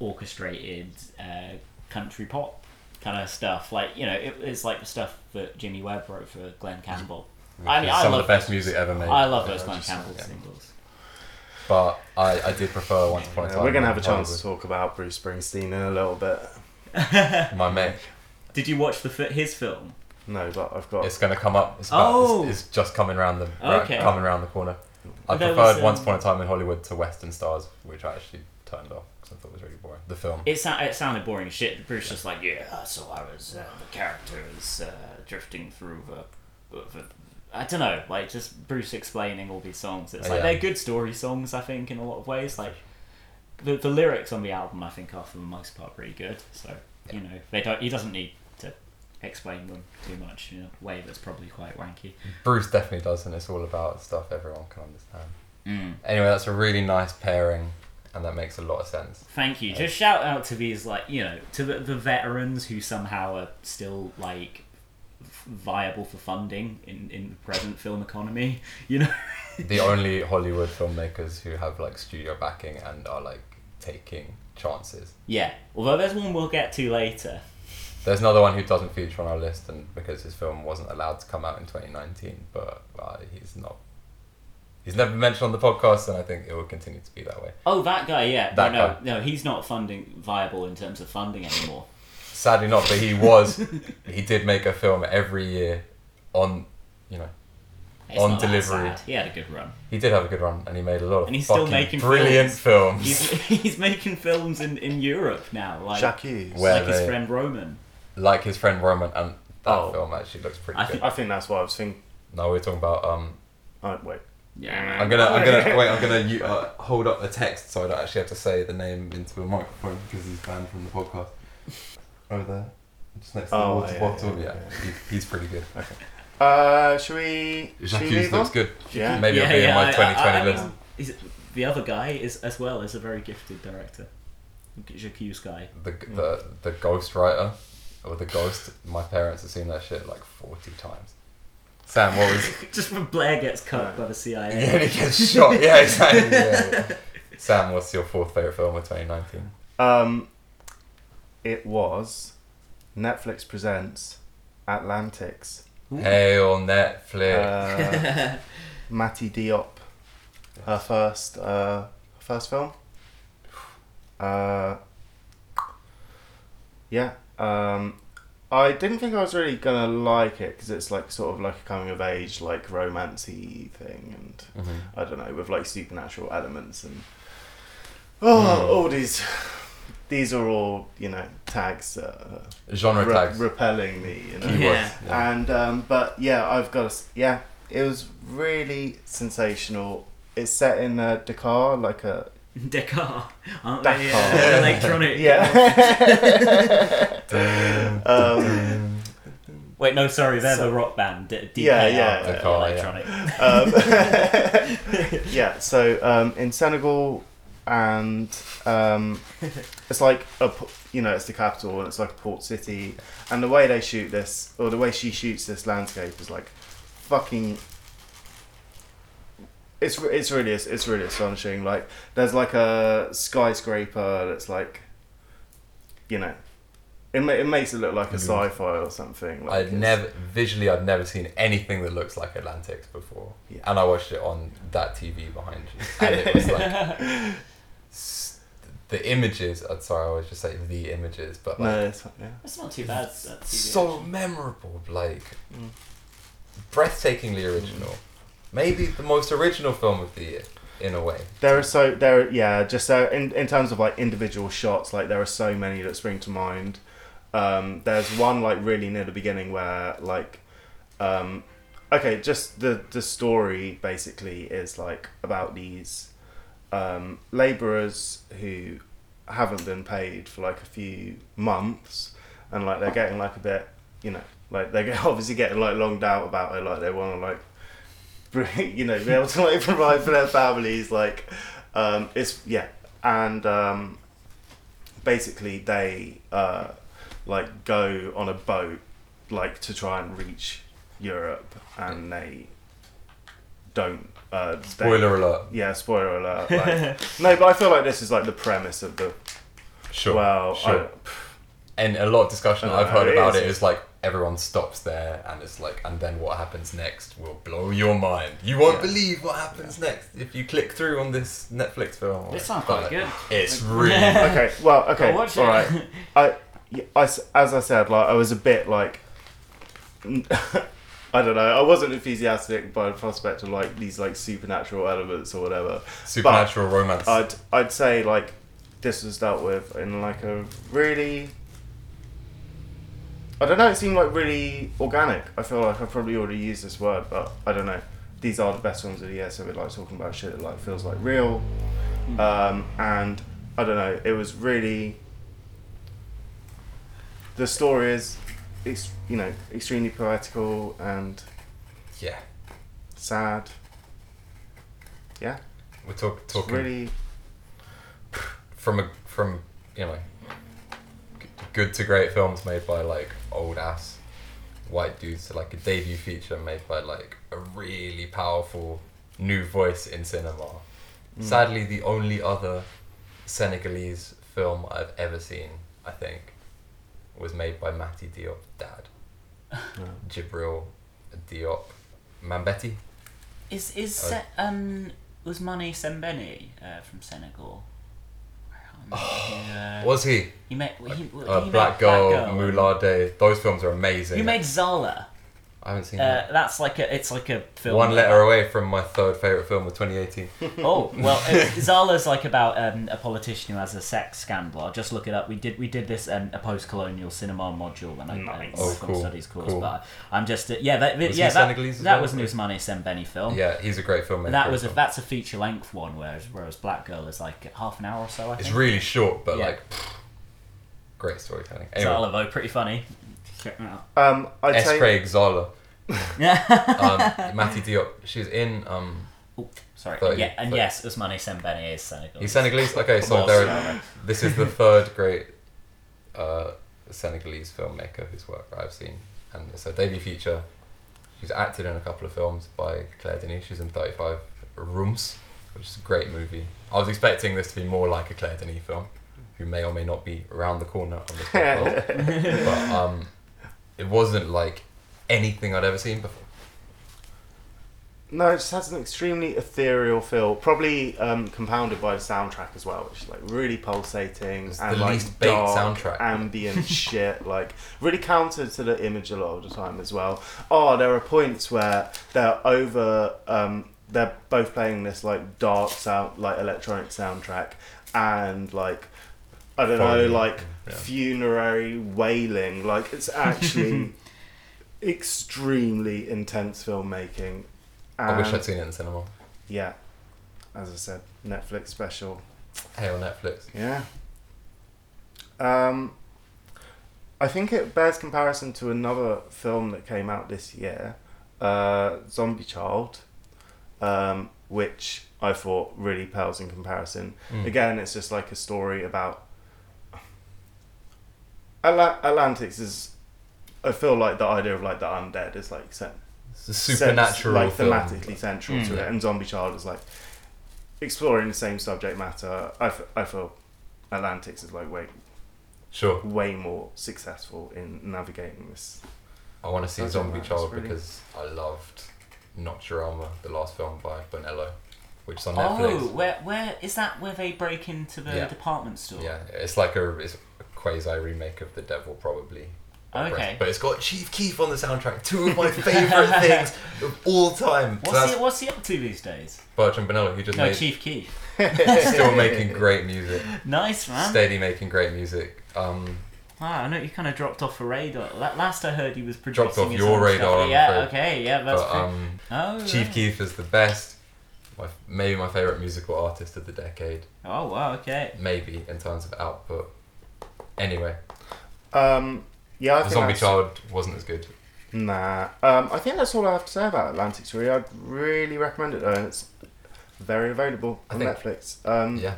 orchestrated uh, country pop kind of stuff. Like you know, it, it's like the stuff that Jimmy Webb wrote for Glen Campbell. I mean, I some love of the best music ever made. I love Yeah, those Glen Campbell yeah. singles. But I, I did prefer Once Upon a Yeah, Time. we're gonna have a chance to talk about Bruce Springsteen in a little bit. My mate, Did you watch the his film? No, but I've got. it's gonna come up. It's, about, Oh. it's, it's just coming around the Okay. coming around the corner. I There preferred was, Once um, Upon a Time in Hollywood to Western Stars, which I actually turned off because I thought it was really boring. The film. It, sou- it sounded boring as shit. Bruce just like, yeah, so I was, uh, the character is uh, drifting through the, the. I don't know, like just Bruce explaining all these songs. It's like Yeah. they're good story songs, I think, in a lot of ways. Like the, the lyrics on the album, I think, are for the most part pretty good. So you know, they don't. He doesn't need to explain them too much in a way that's probably quite wanky. Bruce definitely does, and it's all about stuff everyone can understand. Mm. Anyway, that's a really nice pairing, and that makes a lot of sense. Thank you. Just shout out to these like you know to the, the veterans who somehow are still like viable for funding in in the present film economy. You know. the only Hollywood filmmakers who have like studio backing and are like taking chances. Yeah. Although there's one we'll get to later. There's another one who doesn't feature on our list, and because his film wasn't allowed to come out in 2019, but uh, he's not. He's never mentioned on the podcast, and I think it will continue to be that way. Oh, that guy. Yeah. That no, guy. no, no. He's not funding viable in terms of funding anymore. Sadly, not, but he was. he did make a film every year, on, you know, It's On not that delivery. sad. He had a good run. he did have a good run, and he made a lot of And he's still fucking making brilliant films. He's, he's making films in, in Europe now, like J'accuse. Where like his they- friend Roman. like his friend Roman, and that Oh. film actually looks pretty I good. I think that's what I was thinking. no, we're talking about um, Oh, wait. Yeah. I'm gonna, I'm gonna wait. I'm gonna u- uh, hold up the text so I don't actually have to say the name into a microphone because he's banned from the podcast. Over there, just next to the Oh, water yeah, bottle. yeah, Yeah, yeah. He's, he's pretty good. Uh, should we? Jacques should we Hughes move looks on? good. Yeah. Maybe it'll be in my 2020 list. Is the other guy is as well is a very gifted director. J'accuse guy. the the the Ghost Writer or the Ghost. My parents have seen that shit like forty times. Sam, what was? Just when Blair gets cut by the CIA. yeah, he gets shot. Yeah, exactly. Yeah, yeah. Sam, what's your fourth favorite film of 2019? Um, it was Netflix presents Atlantics. Hey on Netflix. Uh, Mati Diop, her first uh, first film. Uh, yeah, um, I didn't think I was really gonna like it because it's like sort of like a coming of age, like romancy thing, and Mhm. I don't know with like supernatural elements and oh, Mm. all these. These are all, you know, tags that are Genre re- tags. repelling me, you know. Yeah. Yeah. And um, but yeah, I've got to, s- yeah, it was really sensational. It's set in uh, Dakar, like a Dakar. Aren't Dakar. they uh, electronic? yeah. Dun, Um. Wait, no, sorry, they're So- the rock band. D- Yeah, DKR, yeah, the Dakar, yeah. electronic. um, yeah. So um, in Senegal, and um, it's like a p- you know it's the capital and it's like a port city, and the way they shoot this or the way she shoots this landscape is like fucking. It's it's really it's really astonishing. Like there's like a skyscraper that's like, you know, it ma- it makes it look like a Mhm. sci-fi or something. Like I'd never visually I'd never seen anything that looks like Atlantics before, Yeah. and I watched it on that TV behind you, and it was like s- the images. I'm sorry, I always just say the images, but like, No, it's, yeah. That's not too bad. That so memorable, like Mm. breathtakingly original. Maybe the most original film of the year, in a way. There are so there are, yeah just uh, in in terms of like individual shots like there are so many that spring to mind. Um, there's one like really near the beginning where like um, okay just the the story basically is like about these um, laborers who haven't been paid for like a few months and like they're getting like a bit you know like they're obviously getting like longed out about it like they want to like bring, you know, be able to like provide for their families. Like, um, it's yeah, and um, basically they uh, like go on a boat like to try and reach Europe, and they don't. Uh, they- Spoiler alert. yeah, spoiler alert. Like, no, but I feel like this is like the premise of the. Sure. well, sure. and a lot of discussion No, I've heard it about is. it is like everyone stops there and it's like and then what happens next will blow your mind. You won't Yeah. believe what happens next if you click through on this Netflix film. This sounds quite good. It's really okay, well, okay, Go watch all it. right. I, yeah, I s- as I said, like I was a bit like, I don't know, I wasn't enthusiastic by the prospect of like these like supernatural elements or whatever. supernatural romance. I'd I'd say like this was dealt with in like a really. I don't know. It seemed like really organic. I feel like I probably already used this word, but I don't know. These are the best films of the year, so we like talking about shit that like feels like real. Um, and I don't know. It was really. The story is, it's you know extremely poetical and yeah, sad. Yeah, we're talk, it's talking really. from a from you know good to great films made by like old ass white dudes to like a debut feature made by like a really powerful new voice in cinema. Mm. Sadly, the only other Senegalese film I've ever seen, I think, was made by Mati Diop's dad, Yeah. Djibril Diop Mambéty. Is is Se- um was Mane Sembène uh, from Senegal? I can't remember. He, uh, Was he? he made he, he Uh, made Black Girl, Black Girl. Moolaadé. Those films are amazing. You made Xala. I haven't seen Uh, that. that's like a it's like a film. One letter away from my third favorite film of 2018. Oh well, Xala's like about um, a politician who has a sex scandal. I'll just look it up. We did we did this um, a post-colonial cinema module when I Nice. uh, Oh, my film cool, studies course. cool. But I'm just uh, yeah that Was he yeah that, Senegalese as that was an Ousmane Sembène film. Yeah, he's a great filmmaker. That was a, as that's a feature length one, whereas whereas Black Girl is like half an hour or so. I It's think. really short, but Yeah. like great storytelling. Anyway, Zala though, pretty funny. Check that out. Um, I'd S. say Craig Zahler, Yeah. um, Mati Diop. She's in um, Oh, sorry. Thirty- yeah, and thirty. yes, Ousmane Sembène is Senegalese. He's Senegalese. Okay, so there. rather. This is the third great uh, Senegalese filmmaker whose work I've seen, and it's a debut feature. She's acted in a couple of films by Claire Denis. She's in Thirty Five Rooms, which is a great movie. I was expecting this to be more like a Claire Denis film, who may or may not be around the corner on this podcast. but um, it wasn't like anything I'd ever seen before. No, it just has an extremely ethereal feel, probably um, compounded by the soundtrack as well, which is like really pulsating It's and the like least baked dark, soundtrack. ambient shit, like really counter to the image a lot of the time as well. Oh, there are points where they're over, um, they're both playing this like dark sound, like electronic soundtrack, and like I don't know, like yeah. funerary wailing. Like it's actually extremely intense filmmaking. I wish I'd seen it in the cinema. yeah, as I said, Netflix special. Hey, on Netflix. Yeah. Um, I think it bears comparison to another film that came out this year, uh, Zombie Child, um, which I thought really pales in comparison. Mm. Again, it's just like a story about. Atla- Atlantics is. I feel like the idea of like the undead is like sen- It's a supernatural like film. thematically central to Mm. it, and Zombie Child is like exploring the same subject matter. I, f- I feel Atlantics is like way Sure. way more successful in navigating this. I want to see Zombie Child really. because I loved Nocturama, the last film by Bonello, which is on Oh, Netflix. where where is that? Where they break into the Yeah. department store? Yeah, it's like a, it's a quasi remake of The Devil, probably. Okay. But it's got Chief Keef on the soundtrack, two of my favourite things of all time. So What's that's he What's he up to these days? Bertrand Bonello, who just No, made, Chief Keef. still making great music, Nice man. steady making great music. Um, Wow, I know you kind of dropped off the radar. La- Last I heard, he was producing. Dropped off his your own radar, Stuff. I'm Yeah. afraid. Okay. Yeah. That's. but um, oh. Chief right. Keef is the best, my, maybe my favourite musical artist of the decade. Oh wow. Okay. maybe in terms of output. Anyway, Um, yeah, I the think Zombie that's- Child wasn't as good. Nah, um, I think that's all I have to say about Atlantic Really, I'd really recommend it though, and it's very available I on think- Netflix. Um, Yeah.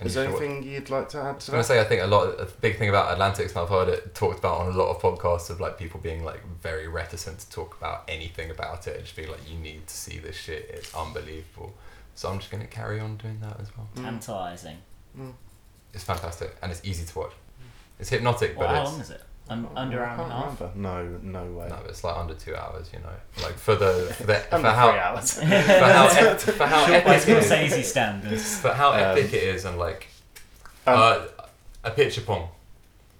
And Is you there should wa- anything you'd like to add to I to was gonna say I think a lot a big thing about Atlantics and I've heard it talked about on a lot of podcasts of like people being like very reticent to talk about anything about it and just being like you need to see this shit it's unbelievable so I'm just gonna carry on doing that as well Mm. Tantalizing. it's fantastic and it's easy to watch it's hypnotic Well, but how it's long is it? Un- under an hour and a half. No, no way. no it's like under two hours you know like for the for, the, for Under how three hours. for how ep- for how Short by epic it is Scorsese standards. for how Um, epic it is and like Um, uh, Apichatpong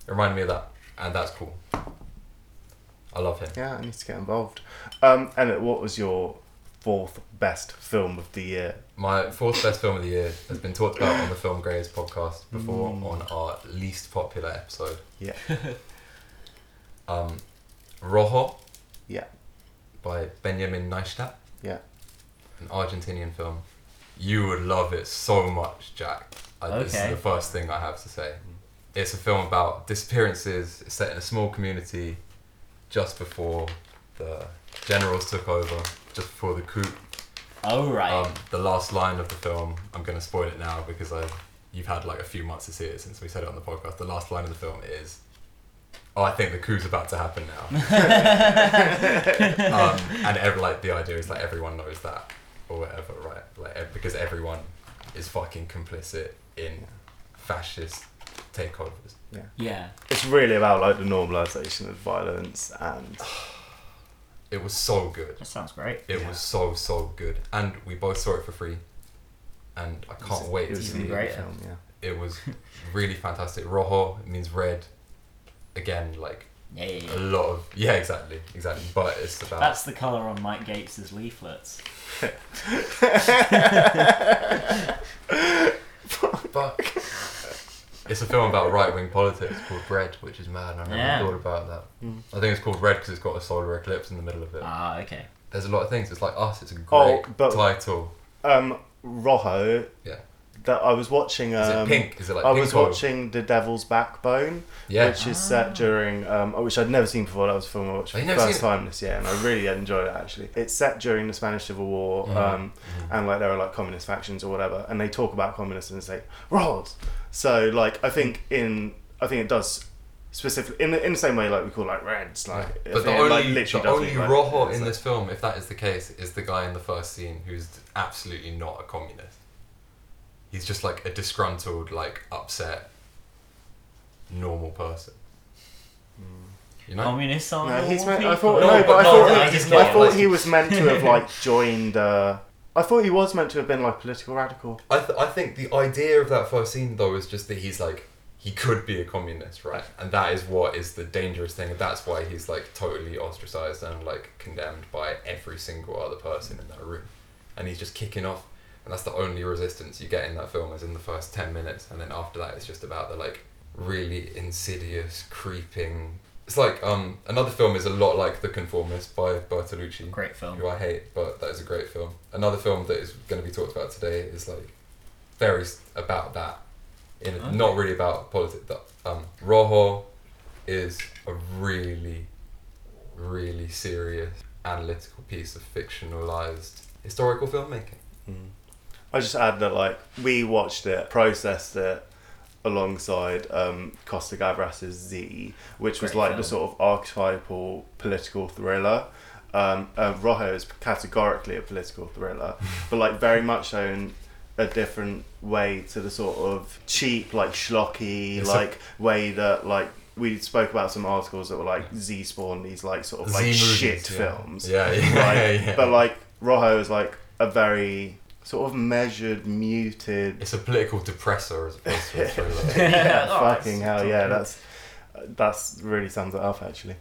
it reminded me of that and that's cool I love him Yeah, I need to get involved. Um, Emmett, what was your fourth best film of the year? My fourth best film of the year has been talked about on the Film Grays podcast before Mm. on our least popular episode. Yeah. Um, Rojo Yeah. by Benjamin Naishtat. Yeah. an Argentinian film. You would love it so much, Jack. Uh, This is the first thing I have to say. It's a film about disappearances. It's set in a small community just before the generals took over, just before the coup. Oh right. Um, the last line of the film, I'm going to spoil it now because I, you've had like a few months to see it since we said it on the podcast. The last line of the film is, "Oh, I think the coup's about to happen now," um, and every, like the idea is like everyone knows that or whatever, right? Like because everyone is fucking complicit in fascist takeovers. Yeah. Yeah. It's really about like the normalization of violence and It was so good. That sounds great. It Yeah. was so so good, and we both saw it for free, and I can't wait It to was see even a it. great. great film, yeah. it was really fantastic. Rojo means red. Again, like Yeah, yeah, a lot of yeah, exactly, exactly. But it's about That's the colour on Mike Gates's leaflets. but it's a film about right wing politics called Red, which is mad. I never Yeah. thought about that. Mm. I think it's called Red because it's got a solar eclipse in the middle of it. Ah, okay. There's a lot of things. It's like us. It's a great Oh, but- title. Um, Rojo. Yeah. That I was watching. Is Um, it pink? Is it like I pink was or- watching The Devil's Backbone, Yeah. which is set during, um, which I'd never seen before. That was a film I watched for the never first seen time this year, and I really enjoyed it. Actually, it's set during the Spanish Civil War, Mhm. um, and like there are like communist factions or whatever, and they talk about communists and say "Rod." So like I think in I think it does specifically in the, in the same way like we call like Reds, like I But the it, only, like, literally does only mean, like, Rojo in like- this film, if that is the case, is the guy in the first scene who's absolutely not a communist. He's just like a disgruntled, like upset, normal person. You know? Communists are No, he's meant, I thought No, no, but but I thought I he, just I thought like- he was meant to have like joined. Uh, I thought he was meant to have been like political radical. I, th- I think the idea of that first scene though is just that he's like he could be a communist, right? And that is what is the dangerous thing, and that's why he's like totally ostracized and like condemned by every single other person in that room, and he's just kicking off, and that's the only resistance you get in that film is in the first ten minutes, and then after that it's just about the like really insidious, creeping. It's like um another film is a lot like The Conformist by Bertolucci Great film. who I hate, but that is a great film. Another film that is going to be talked about today is like very about that, in Okay. not really about politics. Um, Rojo is a really, really serious analytical piece of fictionalized historical filmmaking. I just add that like we watched it, processed it alongside um, Costa Gavras's Z, which was Great like film. the sort of archetypal political thriller. Um, uh, Rojo is categorically a political thriller, but like very much so in a different way to the sort of cheap, like schlocky, It's a- like way that like we spoke about some articles that were like Z spawn these like sort of Z like movies, shit yeah. films. Yeah, yeah, Like, yeah. But like Rojo is like a very sort of measured, muted. It's a political depressor as opposed to a thriller. yeah, Oh, fucking hell, yeah. That's that's really sums it up actually.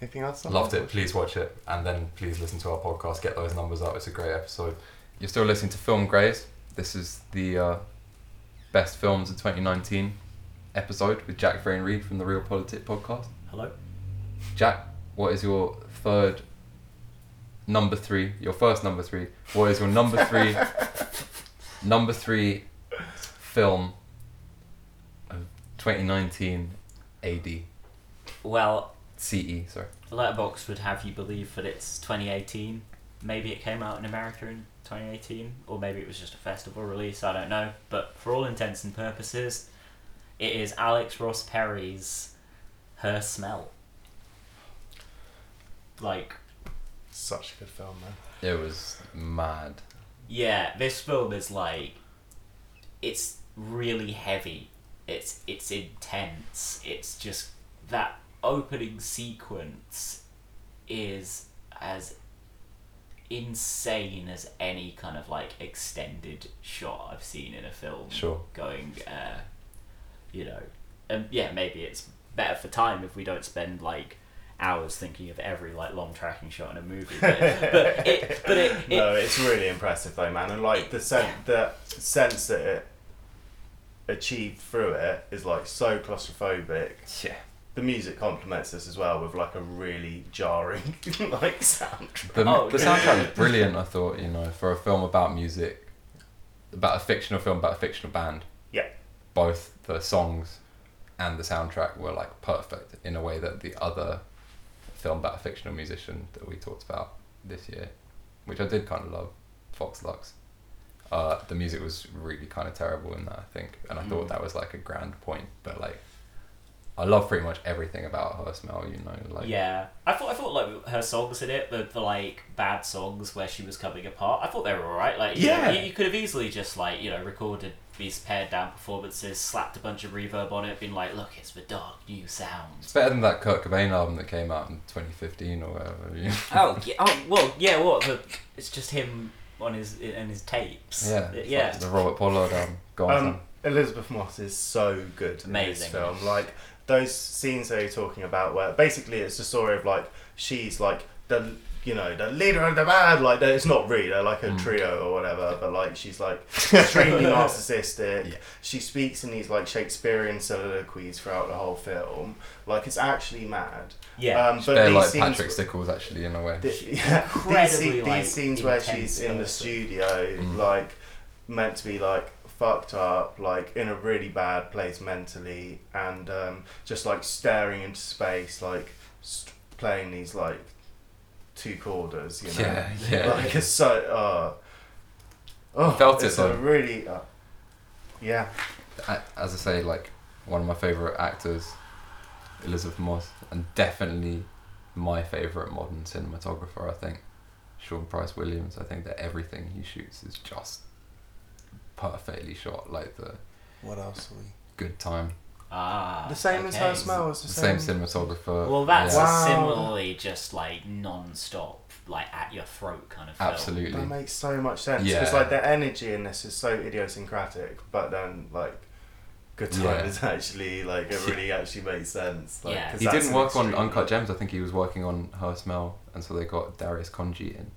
Anything else? Loved it. Please watch it, and then please listen to our podcast. Get those numbers up. It's a great episode. You're still listening to Film Grays. This is the uh, best films of 2019 episode with Jack Frayne Reed from the Real Politic podcast. Hello. Jack, what is your third number three? Your first number three. What is your number three? number three film of 2019 AD Well, CE. Sorry. The letterbox would have you believe that it's 2018. Maybe it came out in America in 2018, or maybe it was just a festival release. I don't know. But for all intents and purposes, it is Alex Ross Perry's Her Smell. Like, Such a good film, man. It was mad. yeah, this film is like, it's really heavy. It's it's intense. It's just that opening sequence is as insane as any kind of like extended shot I've seen in a film. Sure. Going, uh, you know, and yeah, maybe it's better for time if we don't spend like hours thinking of every like long tracking shot in a movie. But, but it, but it, it no, it's really impressive though, man. And like the sen- the sense that it achieved through it is like so claustrophobic. Yeah. The music complements this as well with like a really jarring like soundtrack. The, Oh, the yeah. soundtrack was brilliant, I thought, you know, for a film about music, about a fictional film about a fictional band. Yeah. Both the songs and the soundtrack were like perfect in a way that the other film about a fictional musician that we talked about this year, which I did kind of love, Vox Lux. Uh, the music was really kind of terrible in that, I think, and I thought Mm. that was like a grand point. But like, I love pretty much everything about her smell. You know, like yeah, I thought I thought like her songs in it, the, the like bad songs where she was coming apart. I thought they were alright. Like Yeah. you, you could have easily just like you know recorded these pared down performances, slapped a bunch of reverb on it, been like, look, it's the dark new sound. It's better than that Kurt Cobain album that came out in 2015 or whatever. oh yeah, oh well yeah. What the? It's just him on his and his tapes. Yeah, Uh, yeah. like the Robert Pollard album. Go on, Um, Elisabeth Moss is so good in this film. Like those scenes that you're talking about, where basically it's the story of like she's like the you know the leader of the band. Like it's not really they're like a Mm. trio or whatever, but like she's like extremely narcissistic. Yeah. She speaks in these like Shakespearean soliloquies throughout the whole film. Like it's actually mad. yeah. Um, but They're these like scenes, Patrick Stickles, actually, in a way. the, yeah, these, like, these scenes where she's in the studio, Mm. like meant to be like fucked up, like in a really bad place mentally, and um, just like staring into space, like st- playing these like two quarters, you know. Yeah, yeah. Like it's so. Uh, oh, felt it, it's a though. really. Uh, yeah. A- As I say, like one of my favorite actors, Elisabeth Moss, and definitely my favorite modern cinematographer. I think Sean Price Williams. I think that everything he shoots is just perfectly shot, like the What else are we? good time. Ah. The same as her smell. It's the Same, same. cinematographer. Well, that's yeah. Wow. similarly just like non-stop, like at your throat kind of film. absolutely. That makes so much sense Yeah. because like the energy in this is so idiosyncratic, but then like Good Time Yeah. is actually like it really actually makes sense. Like, Yeah. 'cause He didn't an work on Uncut Gems. I think he was working on Her Smell, and so they got Darius Khondji in.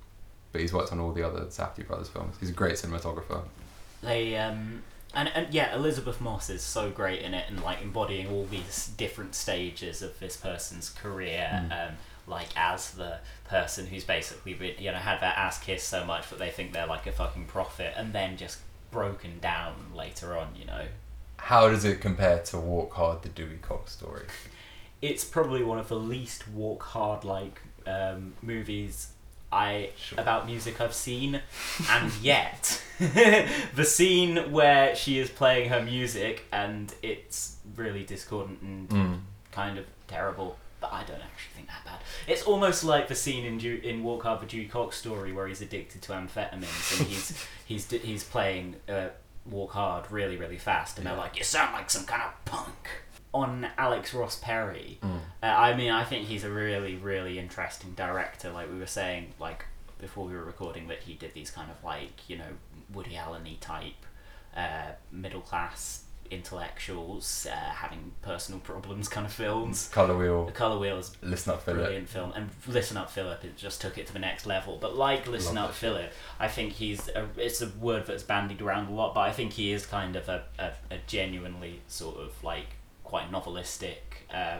But he's worked on all the other Safdie brothers films. He's a great cinematographer. They um and, and yeah, Elisabeth Moss is so great in it and like embodying all these different stages of this person's career. Mm. Um, like as the person who's basically been, you know had their ass kissed so much that they think they're like a fucking prophet, and then just broken down later on. You know, How does it compare to Walk Hard, the Dewey Cox story? it's probably one of the least walk hard like um, movies I Sure. about music I've seen, and yet the scene where she is playing her music and it's really discordant and Mm. kind of terrible. But I don't actually think that bad. It's almost like the scene in Ju- in Walk Hard, the Dewey Cox story, where he's addicted to amphetamines and he's he's he's playing uh, Walk Hard really really fast, and they're like, "You sound like some kind of punk." On Alex Ross Perry, Mm. uh, I mean, I think he's a really, really interesting director. Like we were saying, like before we were recording, that he did these kind of like you know Woody Allen-y type uh, middle class intellectuals uh, having personal problems kind of films. Color Wheel. The Color Wheel is Listen Up Philip. brilliant film, and Listen Up Philip it just took it to the next level. But like Listen Love Up Philip, I think he's a, it's a word that's bandied around a lot, but I think he is kind of a, a, a genuinely sort of like quite novelistic uh,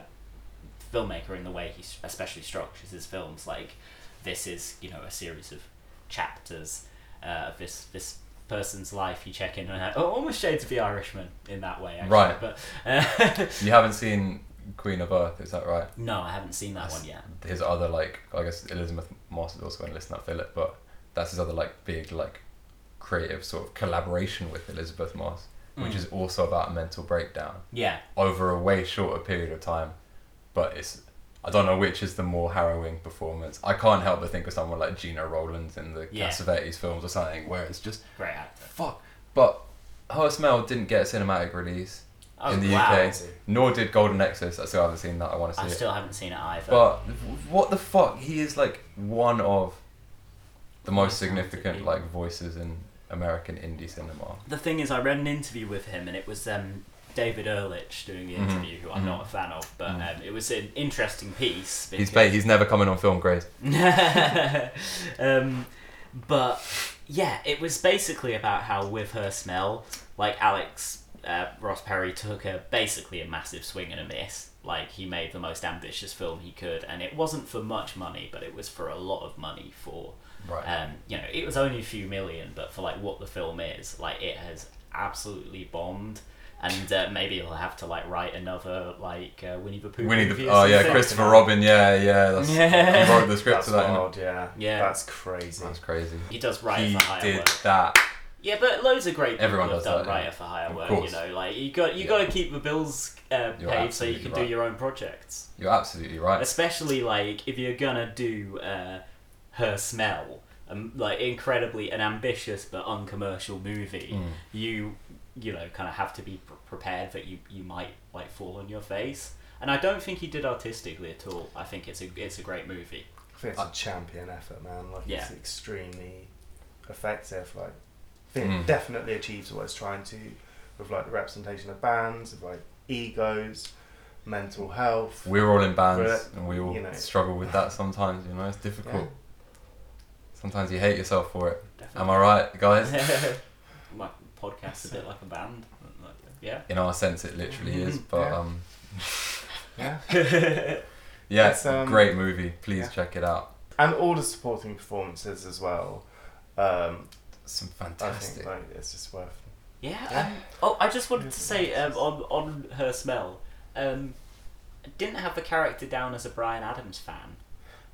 filmmaker in the way he especially structures his films. Like this is you know a series of chapters uh, of this this person's life. You check in and oh, almost shades of the Irishman in that way, actually. Right. But uh, You haven't seen Queen of Earth, is that right? no, I haven't seen that That's one yet. His other like, I guess Elisabeth Moss is also in Listen Up Philip, but that's his other like big like creative sort of collaboration with Elisabeth Moss, which Mm. is also about a mental breakdown Yeah. over a way shorter period of time. But it's I don't know which is the more harrowing performance. I can't help but think of someone like Gena Rowlands in the Yeah. Cassavetes films or something, where it's just Great actor. fuck. But Her Smell didn't get a cinematic release, Oh, In the wow. UK. nor did Golden Exits. I still haven't seen that. I want to see I it. still haven't seen it either. But what the fuck? He is like one of the most Most significant like voices in American indie cinema. the thing is, I read an interview with him, and it was um, David Ehrlich doing the Mhm, interview, who I'm mhm. not a fan of, but Mm. um, it was an interesting piece. He's ba- he's never coming on film, Grace. um, but yeah, it was basically about how with her smell, like Alex uh, Ross Perry took a basically a massive swing and a miss. Like he made the most ambitious film he could, and it wasn't for much money, but it was for a lot of money for Right. um, you know, it was only a few million, but for like what the film is, like it has absolutely bombed. And uh, maybe he'll have to like write another like uh, Winnie the Pooh. Winnie the oh yeah, something. Christopher Robin. Yeah, yeah. That's, Yeah. He wrote the script That's for that. innit? wild, yeah. Yeah. That's crazy. That's crazy. He does write he for hire did work. that. Yeah, but loads of great people Everyone have does done that, yeah. writer for hire work. You know, like you got you Yeah. got to keep the bills uh, paid so you can right. do your own projects. You're absolutely right. Especially like if you're gonna do uh, her smell, um, like incredibly an ambitious but uncommercial movie. Mm. You you know kind of have to be pr- prepared that you you might like fall on your face. And I don't think he did artistically at all. I think it's a it's a great movie. I think it's a champion effort, man. Like Yeah. it's extremely effective. Like, I think Mm. it definitely achieves what it's trying to with like the representation of bands, of like egos, mental health. We're all in bands, But, and we all you know. struggle with that sometimes. You know, it's difficult. Yeah. Sometimes you hate yourself for it. Am I right, guys? My podcast is a bit like a band. Like, Yeah. In our sense, it literally is. But Yeah. um, Yeah. yeah, It's, um, great movie. Please yeah. check it out. And all the supporting performances as well. Um, Some I fantastic. think like it's just worth Yeah. Um, oh, I just wanted to say um, on on her smell. Um, didn't have the character down as a Bryan Adams fan.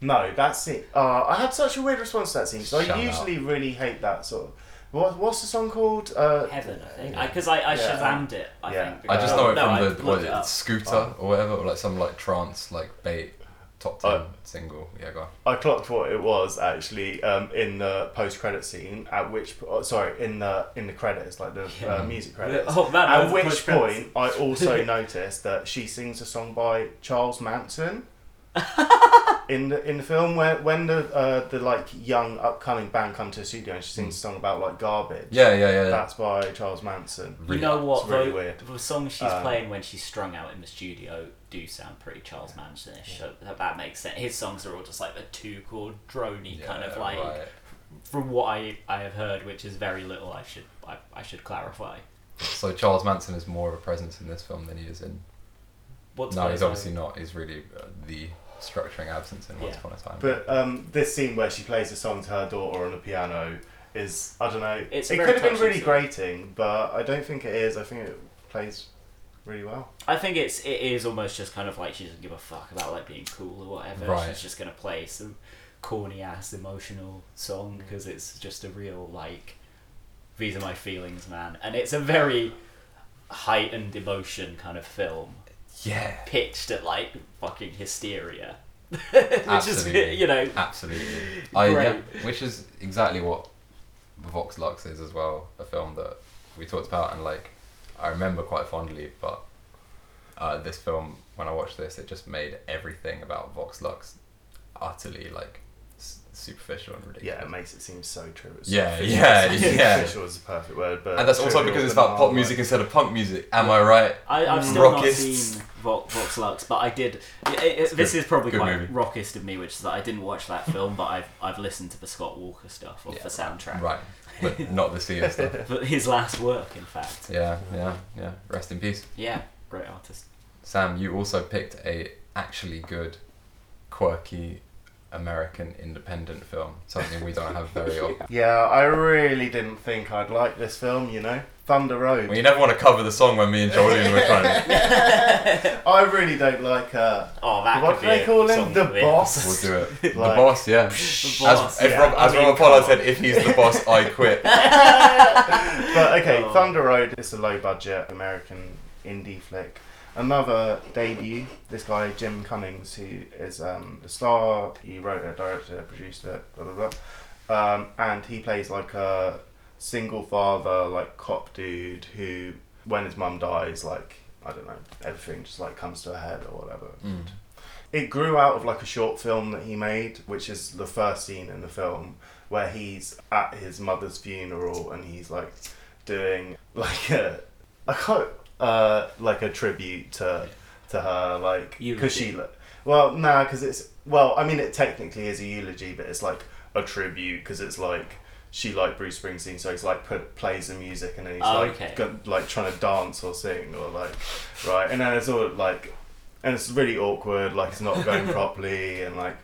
No, that scene. Uh, I had such a weird response to that scene because I Shout out. usually really hate that sort of. What, what's the song called? Uh, Heaven, I think. Because I, I, Yeah. shazammed it. I Yeah. think. I just Uh, know it no, from I the looked what is it it. Scooter Oh. or whatever, or like some like trance like bait top ten Oh. single. Yeah, go on. I clocked what it was actually um, in the post-credit scene. At which, oh, sorry, in the in the credits, like the Yeah. uh, music credits. Oh man! At which point, I also noticed that she sings a song by Charles Manson in the in the film where when the uh, the like young upcoming band come to the studio and she sings a song about like garbage. Yeah, yeah, yeah. That's by Charles Manson. You know what? it's really though, weird. The songs she's Um, playing when she's strung out in the studio do sound pretty Charles Manson-ish. So that, that makes sense. His songs are all just like the two chord drony kind of like. right. From what I, I have heard, which is very little, I should I, I should clarify. So Charles Manson is more of a presence in this film than he is in. What's no, he's obviously not. He's really uh, the structuring absence in Once Yeah. Upon a Time. But um, this scene where she plays a song to her daughter on the piano is I don't know. It's a it very could have been touching really scene. grating, but I don't think it is. I think it plays really well. I think it's it is almost just kind of like she doesn't give a fuck about like being cool or whatever. Right. She's just gonna play some corny ass emotional song because it's just a real like these are my feelings, man, and it's a very heightened emotion kind of film yeah, pitched at like fucking hysteria, which Absolutely. is you know absolutely. I yeah, which is exactly what Vox Lux is as well. A film that we talked about and like I remember quite fondly, but uh, this film when I watched this, it just made everything about Vox Lux utterly like superficial and ridiculous. Yeah, it makes it seem so true. It's Yeah, yeah, yeah. Superficial is the perfect word, but and that's also because it's about pop music like- instead of punk music. Am I right? I, I've still not seen Vox, Vox Lux, but I did. It, it, this good- is probably quite movie. rockist of me, which is that I didn't watch that film, but I've I've listened to the Scott Walker stuff off Yeah, the soundtrack. Right, but not the Sia stuff. But his last work, in fact. Yeah, yeah, yeah. Rest in peace. Yeah, great artist. Sam, you also picked a actually good, quirky American independent film. Something we don't have very often. Yeah, I really didn't think I'd like this film. You know, Thunder Road. Well, you never want to cover the song when me and Jolene were trying to. I really don't like. Uh, Oh, that What do they call him? The for the boss? We'll do it. the boss, yeah. The boss, as if yeah. Rob, as I mean, Robert Pollard said, if he's the boss, I quit. but okay, Oh. Thunder Road is a low budget American indie flick. Another debut. This guy Jim Cummings, who is um, the star. He wrote it, directed it, produced it, blah blah blah. Um, and he plays like a single father, like cop dude who, when his mum dies, like I don't know, everything just like comes to a head or whatever. Mm. It grew out of like a short film that he made, which is the first scene in the film where he's at his mother's funeral and he's like doing like a I can't uh like a tribute to to her like because she well nah because it's well I mean it technically is a eulogy but it's like a tribute because it's like she liked Bruce Springsteen so he's like put plays the music and then he's Oh, like okay. like trying to dance or sing or like right and then it's all like and it's really awkward like it's not going properly and like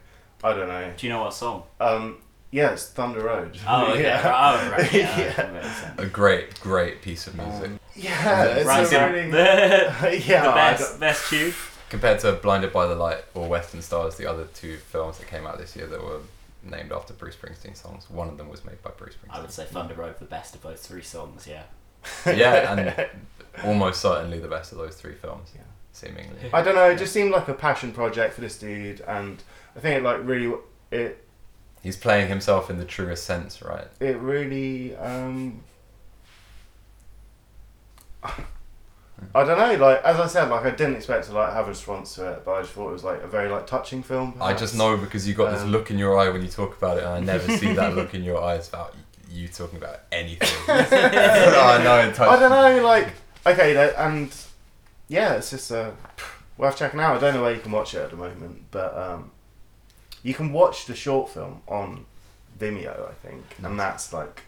I don't know Do you know what song? um yeah it's Thunder Road Oh, okay. yeah Oh, right. Yeah. Yeah. that makes sense. A great, great piece of music. yeah it's Right, a really the, yeah the I best best tune. Compared to Blinded by the Light or Western Stars, the other two films that came out this year that were named after Bruce Springsteen songs, one of them was made by Bruce Springsteen. I would say Thunder Road the best of those three songs. Yeah. yeah, and almost certainly the best of those three films, Yeah. seemingly. I don't know. It just seemed like a passion project for this dude, and I think it like really it He's playing himself in the truest sense, right? it really um I don't know. Like as I said, like I didn't expect to like have a response to it, but I just thought it was like a very like touching film. I just know because you got this Um, look in your eye when you talk about it, and I never see that look in your eyes about you talking about anything. I know I don't know. Like okay, and yeah, it's just uh, worth checking out. I don't know where you can watch it at the moment, but um, you can watch the short film on Vimeo, I think, Nice. and that's like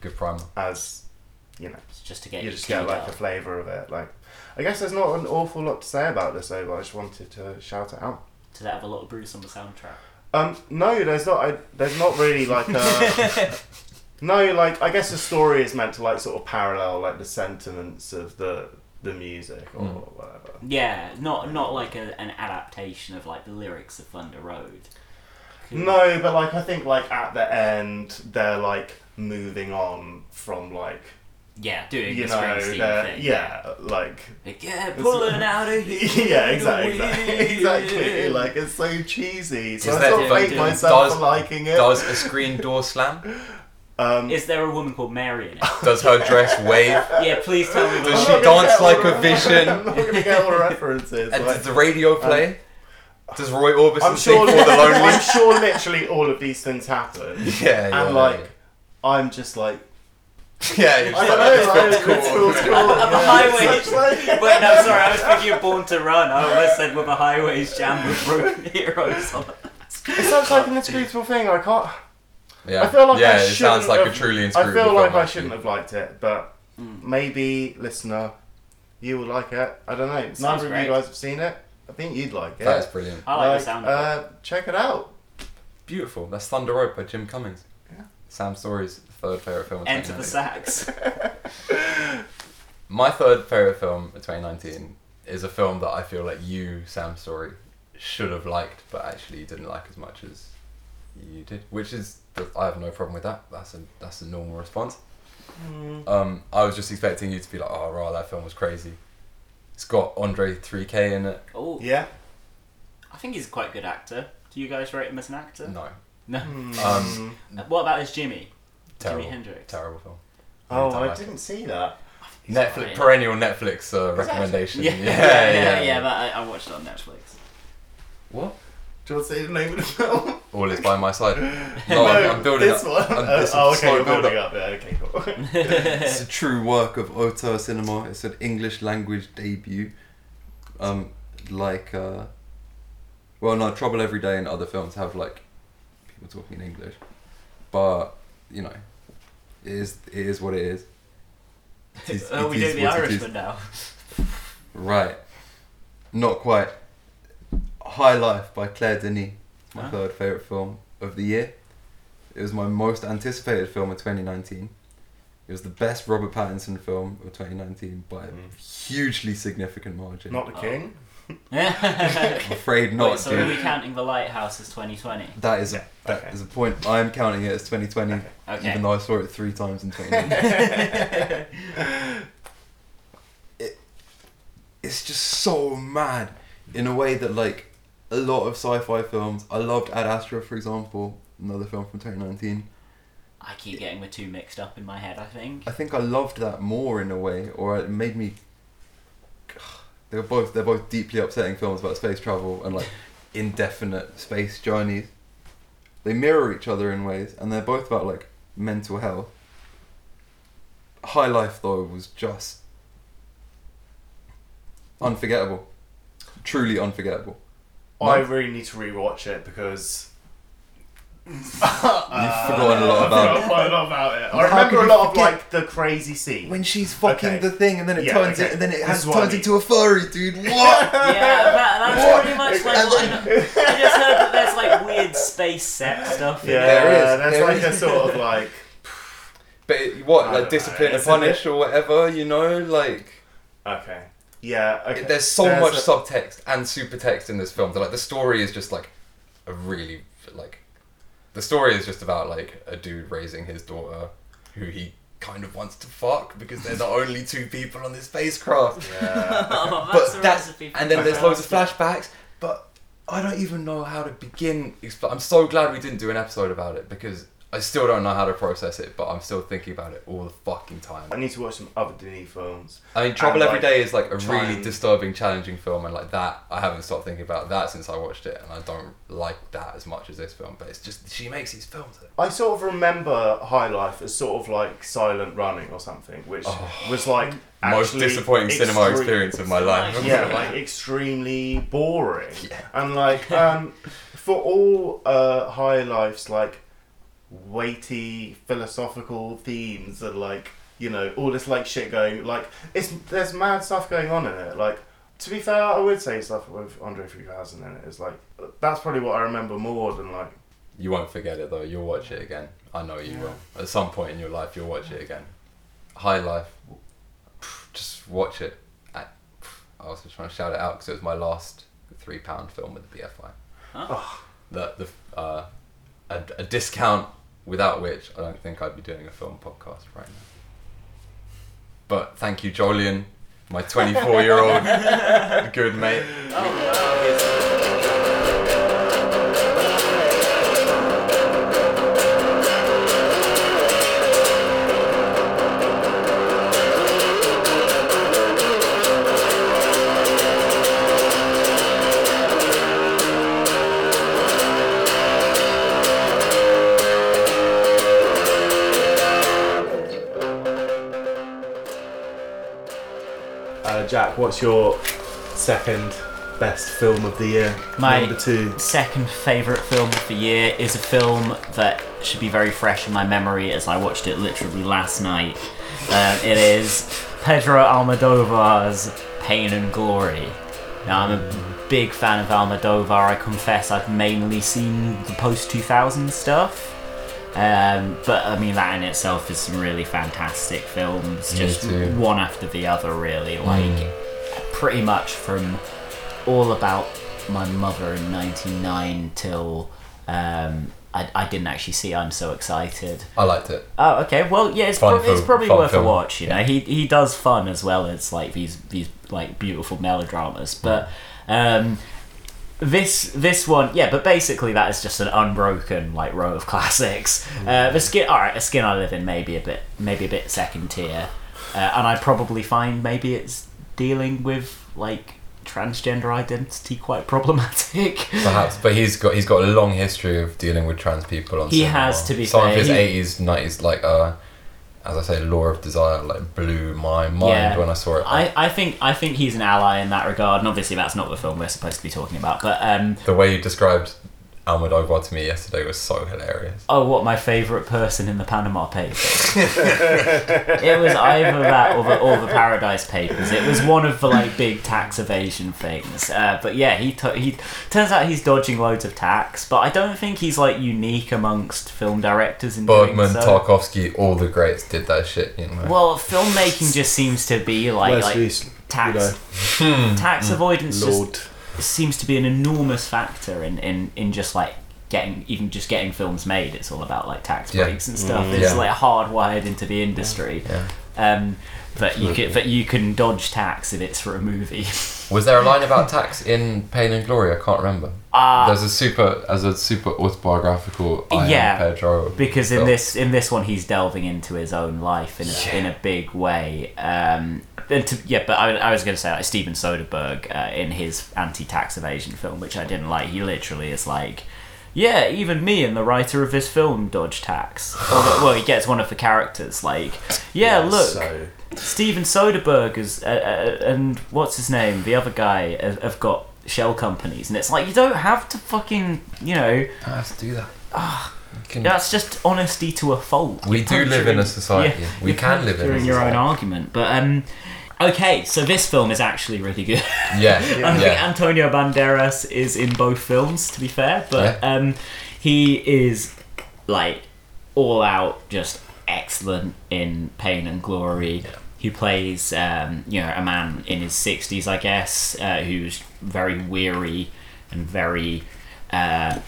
Good primer. as you know. It's just to get you you just get like up. the flavour of it. Like, I guess there's not an awful lot to say about this, though. But I just wanted to shout it out. Does it have a lot of Bruce on the soundtrack? Um, no, there's not. I, there's not really like a. No, like I guess the story is meant to like sort of parallel like the sentiments of the the music or Mm. whatever. Yeah, not not like a, an adaptation of like the lyrics of Thunder Road. No, but like I think like at the end they're like moving on from like Yeah, doing you the know thing. yeah like Like, yeah, pulling out of here. yeah exactly exactly, the exactly wind. like it's so cheesy so Is I that- sort of hate does- myself does- for liking it. Does a screen door slam? um, Is there a woman called Mary in it? Does her dress wave? Yeah, please tell me. Does she dance like a vision? I'm not gonna get all the references. And like- does the radio play? Does Roy Orbison I'm sing sure. for the lonely? I'm sure literally all of these things happen, Yeah, yeah. and like I'm just like yeah, you're I just don't like, know. this Like, film's it's cool. cool. It's cool. Of a yeah. highway. It's like- Wait, no, sorry, I was thinking of Born to Run. I almost said with a highways jam with broken heroes on it. It sounds like an inscrutable thing. I can't. Yeah, I feel like yeah, I it sounds shouldn't like a have- truly I feel like film, I shouldn't have liked it, but Mm. maybe listener, you will like it. I don't know. Sounds Neither of you guys have seen it. I think you'd like it. That is brilliant. I like, the sound of it. uh, Check it out. Beautiful. That's Thunder Road by Jim Cummings. Yeah. Sam Story's third favourite film of Enter the 2019. sax. My third favourite film of 2019 is a film that I feel like you, Sam Story, should have liked, but actually you didn't like as much as you did. Which is, I have no problem with that. That's a that's a normal response. Um, I was just expecting you to be like, oh, right, that film was crazy. It's got Andre 3K in it. Oh, Yeah. I think he's a quite a good actor. Do you guys rate him as an actor? No, No. Um, What about as Jimmy? terrible, Jimi Hendrix. terrible film. oh, Anytime I like didn't see that. Netflix alright. perennial Netflix uh, Is that- recommendation. Yeah, yeah, yeah, yeah. But I, I watched it on Netflix. What? Do you want to say the name of the film? All is by my side. No, I'm, I'm building this up. one. I'm- Uh, this oh, a okay, slow you're build building up. up. Yeah, okay, cool. It's a true work of auteur cinema. It's an English language debut. Um, like, uh, well, no, Trouble Every Day and other films have like people talking in English, but you know, it is it is what it is. It is- oh, it we is do the what it is. Irishman now. Right, not quite. High Life by Claire Denis. It's my Huh? third favorite film of the year. It was my most anticipated film of 2019. It was the best Robert Pattinson film of 2019 by a Mm. hugely significant margin. Not the king. I'm afraid not, Wait, so dude. are we counting The Lighthouse as 2020? That is a, that okay. is a point. I am counting it as 2020, Okay. Okay. even though I saw it three times in 2019. it, it's just so mad in a way that like a lot of sci-fi films. I loved Ad Astra, for example, another film from 2019. I keep getting the two mixed up in my head, I think. I think I loved that more in a way, or it made me. They're both they're both deeply upsetting films about space travel and like indefinite space journeys. They mirror each other in ways, and they're both about like mental health. High Life though was just unforgettable, truly unforgettable. I really need to rewatch it because You've uh, forgotten a lot about I it. quite a lot about it. How I remember could a you lot of forget- like the crazy scene. When she's fucking Okay. the thing, and then it Yeah, turns okay. it, and then it This has is what I turns mean. into a furry, dude. What? yeah, that, that's What? pretty much like. And what I then- know- I just heard that there's like weird space set stuff. in Yeah, it. There is, there's there like is. a sort of like But it- what, I like don't discipline know, and it's a bit- punish or whatever, you know, like okay, yeah, okay. there's so There's much a- subtext and supertext in this film. That like the story is just like a really like the story is just about like a dude raising his daughter who he kind of wants to fuck because they're the only two people on this spacecraft. Yeah. Oh, But that's a that's and then there's loads of flashbacks, but I don't even know how to begin. expl- I'm so glad we didn't do an episode about it because I still don't know how to process it, but I'm still thinking about it all the fucking time. I need to watch some other Denis films. I mean, Trouble And, Every like, Day is like a try really disturbing, challenging film, and like that, I haven't stopped thinking about that since I watched it, and I don't like that as much as this film. But it's just she makes these films. I sort of remember High Life as sort of like Silent Running or something, which Oh. was like most actually disappointing cinema experience of my life. yeah, like extremely boring. Yeah. And like um, for all uh, High Life's like weighty philosophical themes and like you know all this like shit going like it's there's mad stuff going on in it. Like to be fair, I would say stuff with Andre 3000 in it is like that's probably what I remember more than like You won't forget it though. You'll watch it again. I know you Yeah. will. At some point in your life, you'll watch it again. High Life, just watch it. I I was just trying to shout it out because it was my last three pound film with the BFI. Huh? The the uh, a, a discount without which I don't think I'd be doing a film podcast right now. But thank you, Jolien, my 24 year old good mate. Oh, Uh, Jack, what's your second best film of the year? My- Number two. Second favourite film of the year is a film that should be very fresh in my memory as I watched it literally last night. Um, it is Pedro Almodovar's Pain and Glory. Now, I'm a big fan of Almodovar. I confess I've mainly seen the post 2000 stuff. Um, but I mean, that in itself is some really fantastic films, Me just too. one after the other, really. Like, pretty much from all about my mother in 99 till um, I, I didn't actually see I'm So Excited. I liked it. Oh, okay. Well, yeah, it's, Fun prob- it's probably worth film. a watch. You know, he he does fun as well as like these these like beautiful melodramas. But um, this this one, yeah. But basically, that is just an unbroken like row of classics. Uh, the skin, all right, a skin I live in, maybe a bit maybe a bit second tier, uh, and I probably find maybe it's dealing with like transgender identity quite problematic. Perhaps, but he's got he's got a long history of dealing with trans people on He cinema. has, to be Some fair, of his he- eighties, nineties, like uh, as I say, Law of Desire, like blew my mind Yeah. when I saw it. I, I think I think he's an ally in that regard, and obviously that's not the film we're supposed to be talking about. But um, the way you described Almodovar to me yesterday was so hilarious. oh, what my favourite person in the Panama Papers? it was either that or the, or the Paradise Papers. It was one of the like big tax evasion things. Uh, but yeah, he t- he turns out he's dodging loads of tax, but I don't think he's like unique amongst film directors in Bergman, so. Tarkovsky, all the greats did that shit. You know. Well, filmmaking just seems to be like like Leslie's, tax you tax avoidance know, just Lord. Seems to be an enormous factor in, in, in just like getting even just getting films made. It's all about like tax Yeah. breaks and stuff. Mm. It's Yeah. like hardwired into the industry. yeah. Um, but you can but you can dodge tax if it's for a movie. Was there a line about tax in Pain and Glory? I can't remember. Uh, There's a super as a super autobiographical. I Yeah, Pedro. because in film. this in this one he's delving into his own life in a, Yeah. in a big way. Um, to, yeah, but I, I was going to say like Steven Soderbergh uh, in his anti-tax evasion film, which I didn't like. He literally is like, yeah, even me and the writer of this film dodge tax. Well, he gets one of the characters like, yeah, look, So, Steven Soderbergh is, uh, uh, and what's his name? The other guy have, have got shell companies, and it's like you don't have to fucking, you know, I have to do that. You can- that's just honesty to a fault. we do live in a society. yeah, we can live in a puncturing your own argument, but um, okay. So this film is actually really good. Yeah, I yeah. think Antonio Banderas is in both films, to be fair, but um, he is like all out just excellent in Pain and Glory. Yeah. He plays, um, you know, a man in his sixties, I guess, uh, who's very weary and very, uh,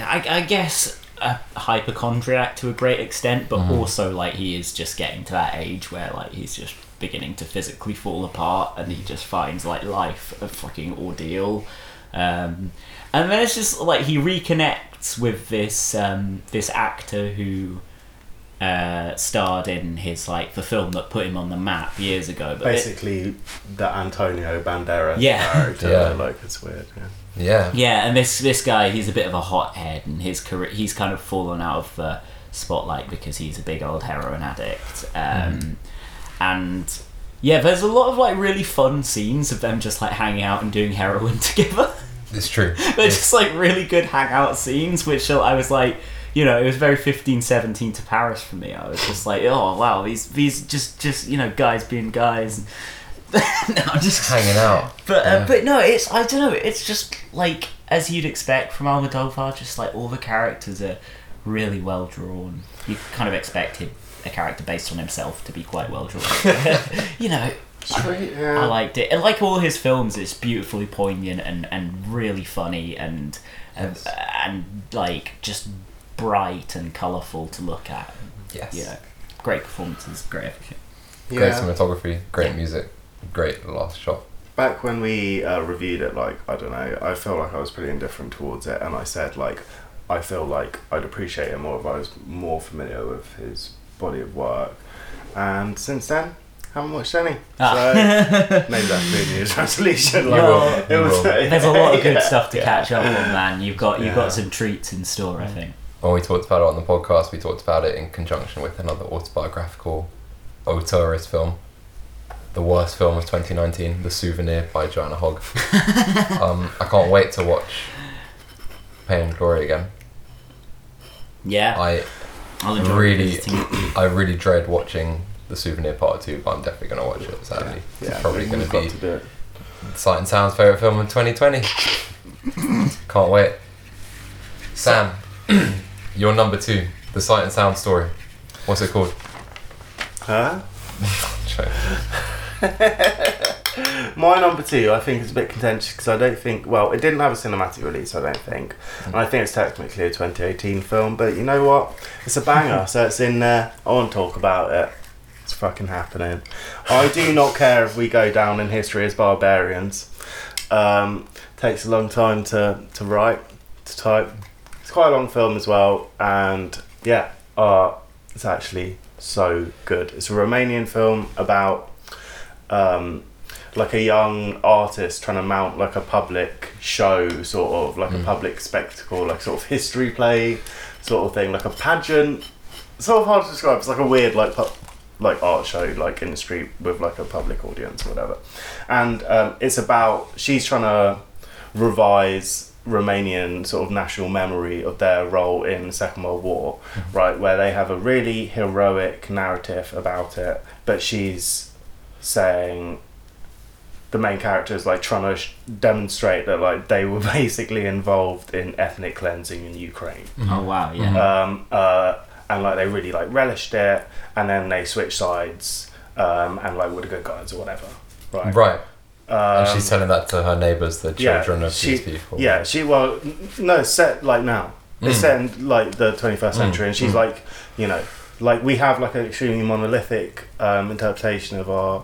I, I guess, a hypochondriac to a great extent, but also like he is just getting to that age where like he's just beginning to physically fall apart, and he just finds like life a fucking ordeal. Um, and then it's just like he reconnects with this um, this actor who uh, starred in his like the film that put him on the map years ago. But it- basically, the Antonio Banderas Yeah. character. Yeah. Like, it's weird. Yeah. Yeah. yeah, and this this guy, he's a bit of a hothead, and his career, he's kind of fallen out of the spotlight because he's a big old heroin addict. Um, And yeah, there's a lot of like really fun scenes of them just like hanging out and doing heroin together. It's true. They're just like really good hangout scenes, which I was like, you know, it was very 15, 17 to Paris for me. I was just like, oh wow, these these just just you know guys being guys. no, I'm just Hanging out. but uh, Yeah. but no, it's I don't know. It's just like as you'd expect from Almodovar. Just like all the characters are really well drawn. You kind of expected a character based on himself to be quite well drawn. you know, Straight, I yeah. liked it. And like all his films, it's beautifully poignant and, and really funny and and, Yes. and like just bright and colourful to look at. Yes. You know, great performances, great everything. Great cinematography, great Yeah. music, great last shot. back when we uh, reviewed it, like I don't know, I felt like I was pretty indifferent towards it, and I said like I feel like I'd appreciate it more if I was more familiar with his body of work. And since then, haven't watched any. Ah. So maybe that's New Year's resolution. Like, Well, it was, There's a lot of good yeah, stuff to yeah. catch up on, man. You've got you've Yeah. got some treats in store, I think. When we talked about it on the podcast, we talked about it in conjunction with another autobiographical auteurist film. The worst film of 2019, The Souvenir by Joanna Hogg. um, I can't wait to watch Pain and Glory again. Yeah, I I'll enjoy really. I really dread watching The Souvenir Part 2, but I'm definitely going to watch it, sadly. Yeah, it's probably going to be to do. Sight and Sound's favourite film of 2020. Can't wait. Sam, your number two, The Sight and Sound story. What's it called? Huh? My number two, I think, is a bit contentious because I don't think. Well, it didn't have a cinematic release, I don't think, and I think it's technically a 2018 film. But you know what? It's a banger, so it's in there. I want to talk about it. It's fucking happening. I do not care if we go down in history as barbarians. Um, takes a long time to to write, to type. It's quite a long film as well, and yeah, uh, it's actually so good. It's a Romanian film about um, like a young artist trying to mount like a public show, sort of like a Mm. public spectacle, like sort of history play, sort of thing, like a pageant. It's Sort of hard to describe. It's like a weird like pu- like art show, like in the street with like a public audience or whatever. And um, it's about she's trying to revise Romanian sort of national memory of their role in the Second World War, right? Where they have a really heroic narrative about it, but she's saying the main character is like trying to sh- demonstrate that like they were basically involved in ethnic cleansing in Ukraine Oh wow, yeah. Mhm. um, uh, and like they really like relished it, and then they switched sides, um, and like were the good guys or whatever, right? Right. Um, and she's telling that to her neighbours, the yeah, children of she- these people. yeah, she well, no, it's set like now. It's Mm. set in like the twenty first Mm, century, and she's mm. like, you know, like we have like an extremely monolithic um, interpretation of our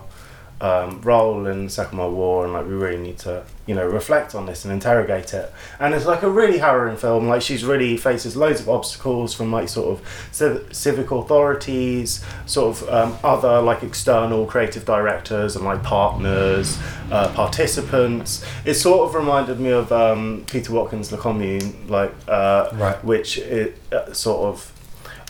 um, role in the Second World War, and like we really need to, you know, reflect on this and interrogate it. And it's like a really harrowing film. Like she's really faces loads of obstacles from like sort of civ- civic authorities, sort of um, other like external creative directors and like partners, uh, participants. It sort of reminded me of um, Peter Watkins' The Commune, like uh, Right. which it uh, sort of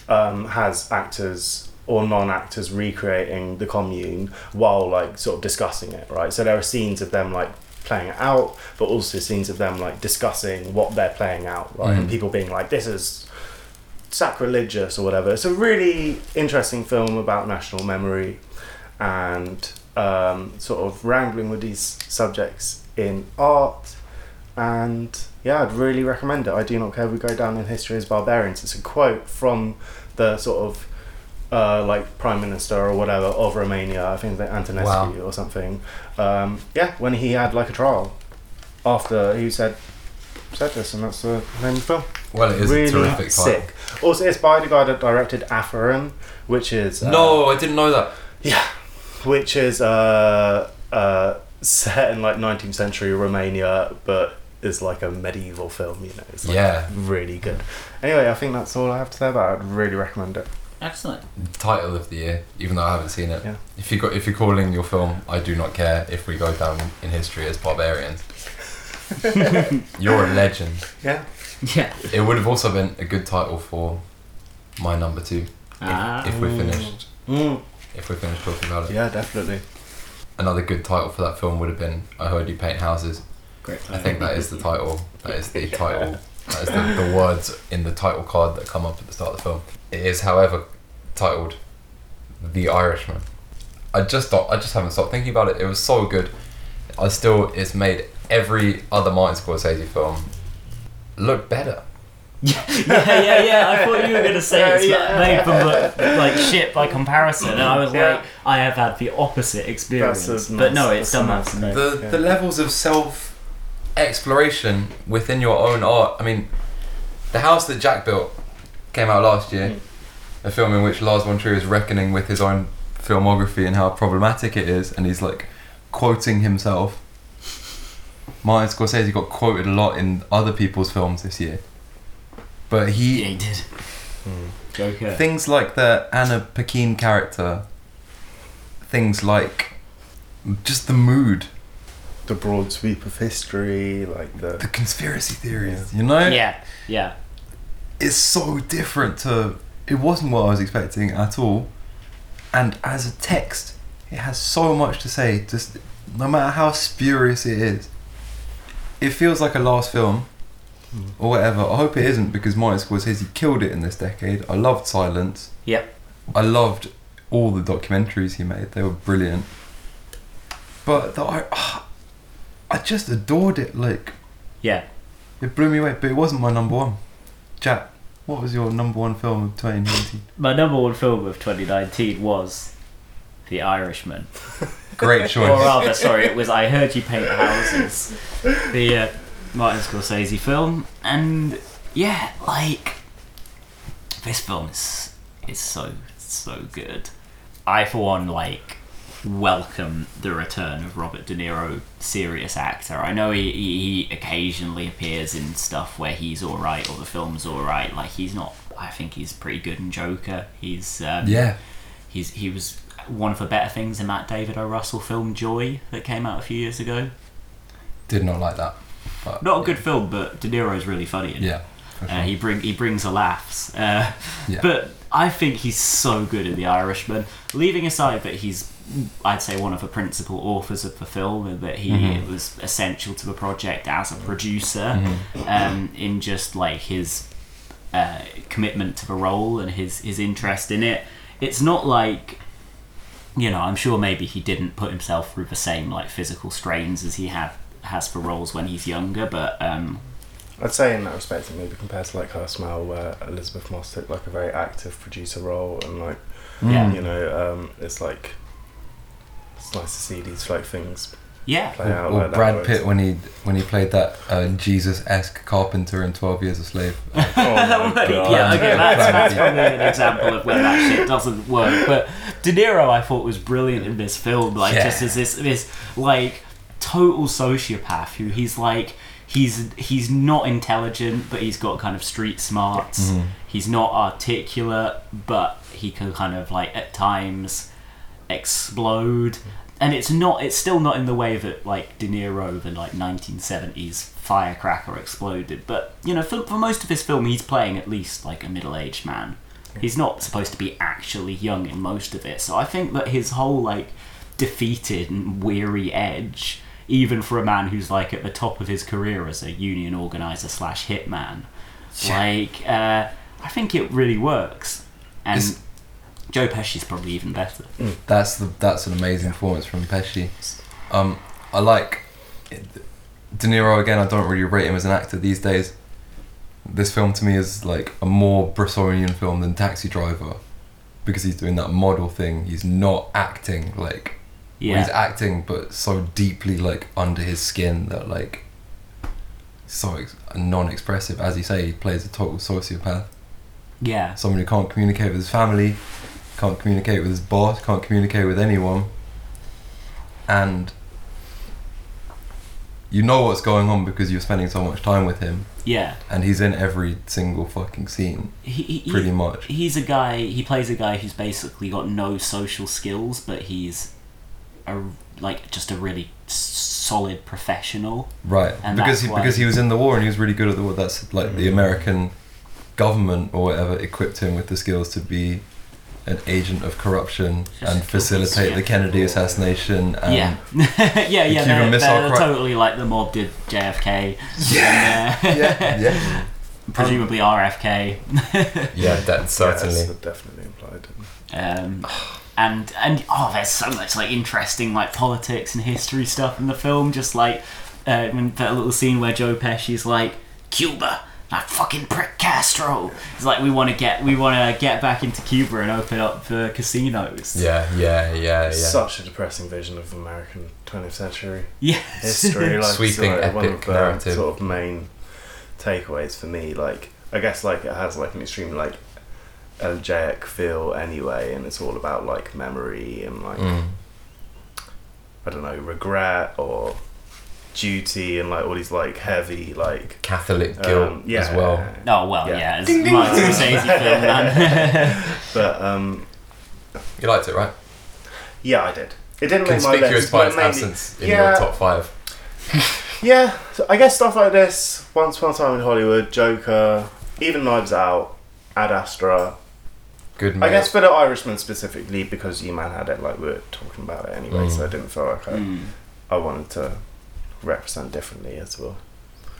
um, has actors or non-actors recreating the commune while like sort of discussing it right? So there are scenes of them like playing it out but also scenes of them like discussing what they're playing out right? And Mhm. people being like this is sacrilegious or whatever. It's a really interesting film about national memory and um, sort of wrangling with these subjects in art. And yeah i'd really recommend it. I do not care if we go down in history as barbarians. It's a quote from the sort of uh, like prime minister or whatever of Romania, I think that Antonescu Wow. or something. Um, yeah, when he had like a trial after he said said this, and that's the name of the film. Well, it is really a terrific title. sick. Also, it's by the guy that directed Aferim, which is uh, No, I didn't know that. yeah, which is uh, uh, set in like 19th century Romania, but is like a medieval film. You know, it's like Yeah. really good. Anyway, I think that's all I have to say about it. I'd really recommend it. Excellent. Title of the year, even though I haven't seen it. Yeah. If you got, if you're calling your film, I do not care if we go down in history as barbarians. You're a legend. Yeah. Yeah. It would have also been a good title for my number two. If, Ah. if we're finished, Mm. if we're finished talking about it. Yeah, definitely. Another good title for that film would have been "I Heard You Paint Houses." Great. I think that is the title. That is the title. That is the, the words in the title card that come up at the start of the film. It is, however, titled "The Irishman." I just thought I just haven't stopped thinking about it. It was so good. I still it's made every other Martin Scorsese film look better. yeah, yeah, yeah. I thought you were gonna say it's Yeah, like made from like shit by comparison, and I was Yeah. like, I have had the opposite experience. That's a but no, it's done that nice- to me. the Yeah. the levels of self exploration within your own art. I mean, the house that Jack built came out last year, Mm. A film in which Lars von Trier is reckoning with his own filmography and how problematic it is, and he's like quoting himself. Martin Scorsese got quoted a lot in other people's films this year, but he Yeah, he did. Hmm. Joker. things like the Anna Paquin character, things like just the mood, The broad sweep of history, like the the conspiracy theories, you know? Yeah, yeah. It's so different to. It wasn't what I was expecting at all. And as a text, it has so much to say, just no matter how spurious it is. It feels like a last film, Hmm. or whatever. I hope it isn't because Martin Scorsese he killed it in this decade. I loved Silence. Yep. I loved all the documentaries he made. They were brilliant. But the, I, I just adored it. Like Yeah. it blew me away. But it wasn't my number one. Jack, what was your number one film of 2019? My number one film of 2019 was The Irishman. Great choice. or rather, sorry, it was I Heard You Paint Houses, the uh, Martin Scorsese film, and yeah, like this film is is so so good. I for one like welcome the return of Robert De Niro, serious actor. I know he, he, occasionally appears in stuff where he's all right or the film's all right. Like he's not. I think he's pretty good in Joker. He's um, Yeah. He's he was one of the better things in that David O. Russell film Joy that came out a few years ago. Did not like that. But Not a good film, but De Niro's really funny in. Yeah. for Uh, he bring he brings the laughs. Uh, Yeah. But I think he's so good in The Irishman. Leaving aside that he's, I'd say, one of the principal authors of the film, and that he Mhm. was essential to the project as a producer, Mhm. um, in just like his uh, commitment to the role and his his interest in it. It's not like. You know, I'm sure maybe he didn't put himself through the same like physical strains as he had has for roles when he's younger, but um, I'd say in that respect, it maybe compared to like Her Smell, where Elisabeth Moss took like a very active producer role, and like Yeah. you know, um, it's like it's nice to see these like things yeah, play out Or like. Brad where Pitt it's- when he when he played that uh, Jesus-esque carpenter in Twelve Years a Slave. Oh my God. yeah, okay, that's, that's probably an example of where that shit doesn't work. But De Niro, I thought was brilliant in this film, like Yeah. just as this this like total sociopath who he's like he's he's not intelligent, but he's got kind of street smarts. Mhm. He's not articulate, but he can kind of like at times explode. And it's not. It's still not in the way that like De Niro, the like 1970s firecracker, exploded. But you know, for, for most of his film, he's playing at least like a middle-aged man. He's not supposed to be actually young in most of it. So I think that his whole like defeated and weary edge, even for a man who's like at the top of his career as a union organizer slash hitman, Yeah. like uh, I think it really works. And It's- Joe Pesci's probably even better. That's the that's an amazing performance from Pesci. Um, I like De Niro again. I don't really rate him as an actor these days. This film to me is like a more Bressonian film than Taxi Driver, because he's doing that model thing. He's not acting like well, he's acting, but so deeply like under his skin that like so ex- non-expressive. As you say, he plays a total sociopath. yeah, Someone who can't communicate with his family, can't communicate with his boss, can't communicate with anyone, and you know what's going on because you're spending so much time with him, yeah. and he's in every single fucking scene, He, he, pretty much. he's a guy. He plays a guy who's basically got no social skills, but he's a like just a really solid professional. Right, And because he, because he was in the war and he was really good at the war. That's like the Mhm. American government or whatever equipped him with the skills to be an agent of corruption Just and a facilitate the. Kennedy assassination. And yeah, yeah, yeah. Cuban They're, Missile they're Cri- totally like the mob did JFK. Yeah, And, uh, yeah, yeah, presumably RFK. yeah. That certainly. it's definitely implied. Um, and and oh, there's so much like interesting like politics and history stuff in the film. Just like uh, that little scene where Joe Pesci's like Cuba, Like fucking prick Castro. It's like we want to get we want to get back into Cuba and open up the casinos. Yeah, yeah, yeah, yeah. Such a depressing vision of American 20th century Yes. history. Like, Sweeping it's, like, one epic of the narrative. sort of main takeaways for me. Like, I guess like it has like an extremely like elegiac feel anyway, and it's all about like memory and like Mm. I don't know regret or duty and like all these like heavy like Catholic guilt um, yeah, as well. Oh well, Yeah. yeah, it's Martin Scorsese film, man. But um, You liked it, right? yeah, I did. It didn't make my Conspicuous list, by its absence in yeah. your top five. Yeah, so I guess stuff like this, Once Upon a Time in Hollywood, Joker, even Knives Out, Ad Astra. Good. I guess for the Irishman specifically, because you man had it, like we were talking about it anyway, Mm. so I didn't feel like I, Mm. I wanted to represent differently as well.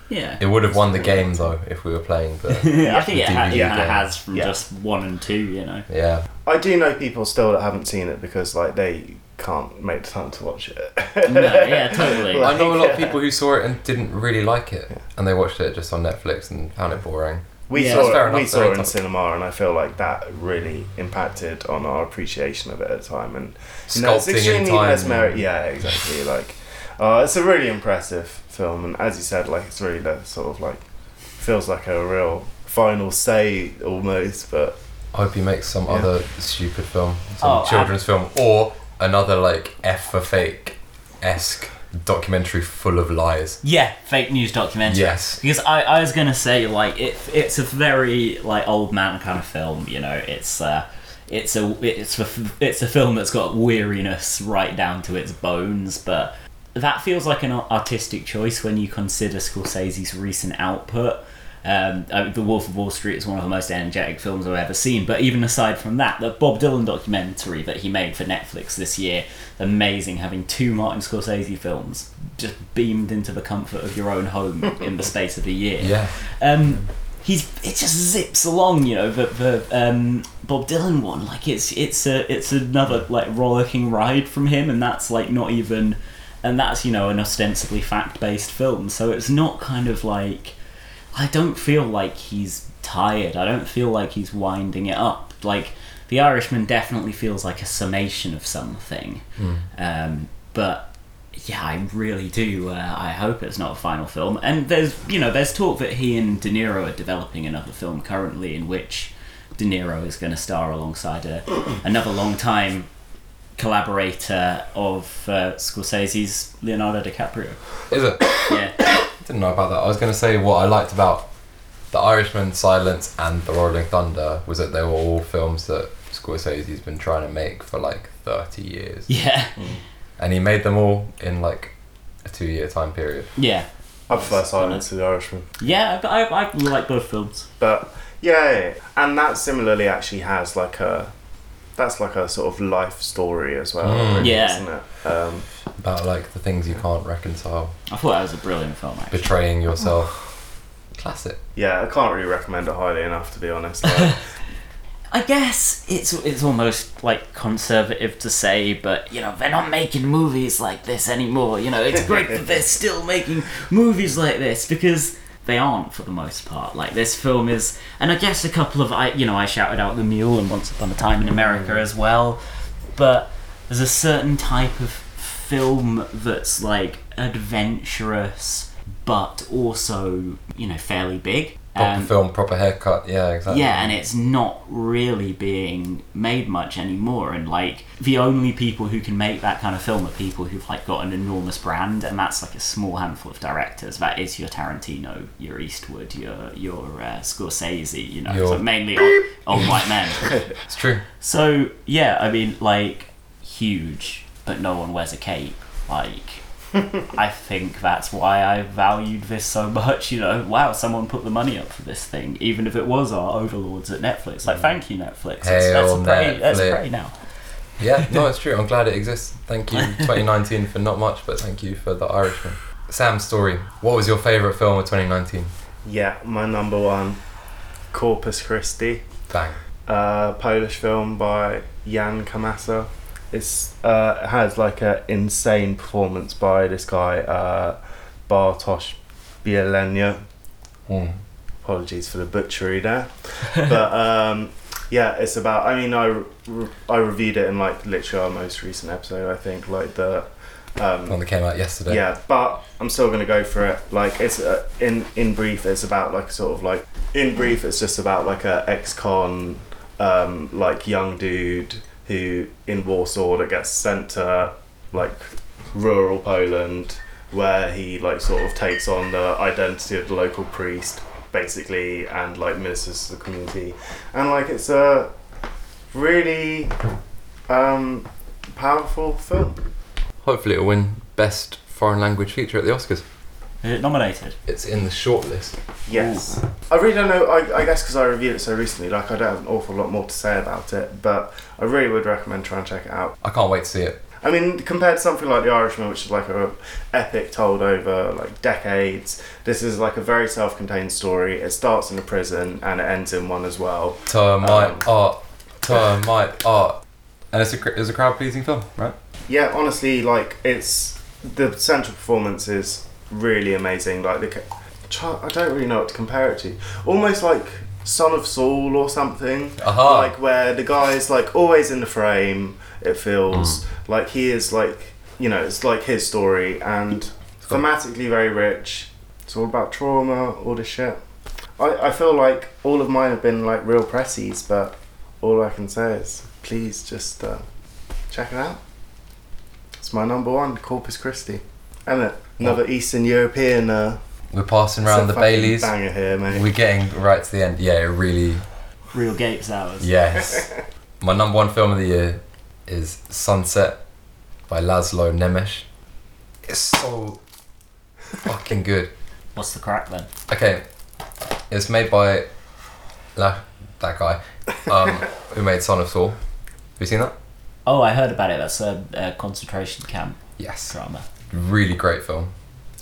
Yeah. it would have won the game though if we were playing the. I think it, ha- DVD it kind of game. has from Yeah. just one and two, you know. Yeah. I do know people still that haven't seen it because like they can't make the time to watch it. No, yeah, totally. Like- I know a lot of people who saw it and didn't really like it, and they watched it just on Netflix and found it boring. We Yeah. Saw fair it, we saw it in tough. cinema, and I feel like that really impacted on our appreciation of it at the time. And you know, it's Sculpting in extremely time. mesmeric. Yeah, exactly. Like, uh, it's a really impressive film, and as you said, like it's really the sort of like feels like a real final say almost. But I hope he makes some Yeah. other stupid film, some Oh, children's film, or another like F for fake esque documentary full of lies. Yeah, fake news documentary. Yes. Because I, I was gonna say like it it's a very like old man kind of film. You know, it's uh, it's a it's a it's a film that's got weariness right down to its bones, but that feels like an artistic choice when you consider Scorsese's recent output. Um, the Wolf of Wall Street is one of the most energetic films I've ever seen. But even aside from that, the Bob Dylan documentary that he made for Netflix this year, amazing. Having two Martin Scorsese films just beamed into the comfort of your own home in the space of a year. Yeah. Um, he's it just zips along, you know. The the um, Bob Dylan one, like it's it's a it's another like rollicking ride from him, and that's like not even, and that's you know an ostensibly fact based film, so it's not kind of like, I don't feel like he's tired. I don't feel like he's winding it up. Like the Irishman definitely feels like a summation of something, um, but yeah, I really do. Uh, I hope it's not a final film. And there's, you know, there's talk that he and De Niro are developing another film currently in which De Niro is going to star alongside a, another long-time collaborator of uh, Scorsese's Leonardo DiCaprio. Is it? Yeah, Didn't know about that. I was going to say what I liked about The Irishman, Silence, and The Rolling Thunder was that they were all films that Scorsese's been trying to make for like 30 years. yeah, And he made them all in like a two year time period. yeah, I prefer Silence to The Irishman. yeah. I, I, I like both films. But yeah, yeah, yeah. and that similarly actually has like a that's like a sort of life story as well, Mm. really, Yeah. isn't it? Um, About like the things you can't reconcile, I thought that was a brilliant film. Actually. betraying yourself. Classic. yeah, I can't really recommend it highly enough to be honest. Like, I guess it's it's almost like conservative to say, but you know they're not making movies like this anymore. You know it's great that they're still making movies like this because they aren't for the most part. Like this film is, and I guess a couple of I you know I shouted out the Mule and Once Upon a Time in America mm. as well, but there's a certain type of film that's like adventurous but also you know fairly big. Proper Um, film, proper haircut. Yeah, exactly. yeah, and it's not really being made much anymore. And like the only people who can make that kind of film are people who've like got an enormous brand, and that's like a small handful of directors. That is your Tarantino, your Eastwood, your your uh, Scorsese. You know, Your- so mainly old, old white men. It's true. So yeah, I mean like huge, but no one wears a cape. Like. I think that's why I valued this so much. You know, wow, someone put the money up for this thing, even if it was our overlords at Netflix. Like, thank you, Netflix. Let's, let's Hail pray. Let's Netflix. pray now. Yeah, no, it's true. I'm glad it exists. Thank you, 2019, for not much, but thank you for The Irishman. Sam's story. What was your favourite film of 2019? yeah, my number one, Corpus Christi, Bang. uh, Polish film by Jan Komasa. It's uh, it has like an insane performance by this guy uh, Bartosz Bielenia. Mm. Apologies for the butchery there, but um, yeah, it's about. I mean, I re- I reviewed it in like literally our most recent episode. I think like the. Um, One that came out yesterday. yeah, but I'm still gonna go for it. Like it's uh, in in brief, it's about like sort of like in brief, it's just about like a ex-con, um, like young dude who in Warsaw that gets sent to like rural Poland, where he like sort of takes on the identity of the local priest, basically, and like ministers to the community, and like it's a really um, powerful film. Hopefully, it'll win Best Foreign Language Feature at the Oscars. Is it nominated? It's in the shortlist. Yes. I really don't know. I, I guess because I reviewed it so recently, like I don't have an awful lot more to say about it, but I really would recommend trying to check it out. I can't wait to see it. I mean, compared to something like The Irishman, which is like a epic told over like decades, this is like a very self-contained story. It starts in a prison and it ends in one as well. Termite Um, art. Termite art. And it's a, it's a crowd pleasing film, right? Yeah, honestly, like it's the central performance is really amazing. Like the, I don't really know what to compare it to. Almost like Son of Saul or something. Aha. Like where the guy is like always in the frame. It feels like he is like you know it's like his story and thematically very rich. It's all about trauma, all this shit. I, I feel like all of mine have been like real pressies, but all I can say is please just uh, check it out. It's my number one, Corpus Christi. And it another Eastern European. Uh, We're passing around the Baileys. Banger here, mate. We're getting right to the end. Yeah, it really. Real Gapes hours. Yes. My number one film of the year is Sunset by Laszlo Nemes. It's so fucking good. What's the crack then? Okay, it's made by La- that guy um, who made Son of Saul. Have you seen that? Oh, I heard about it. That's a, a concentration camp Yes. drama. Really great film.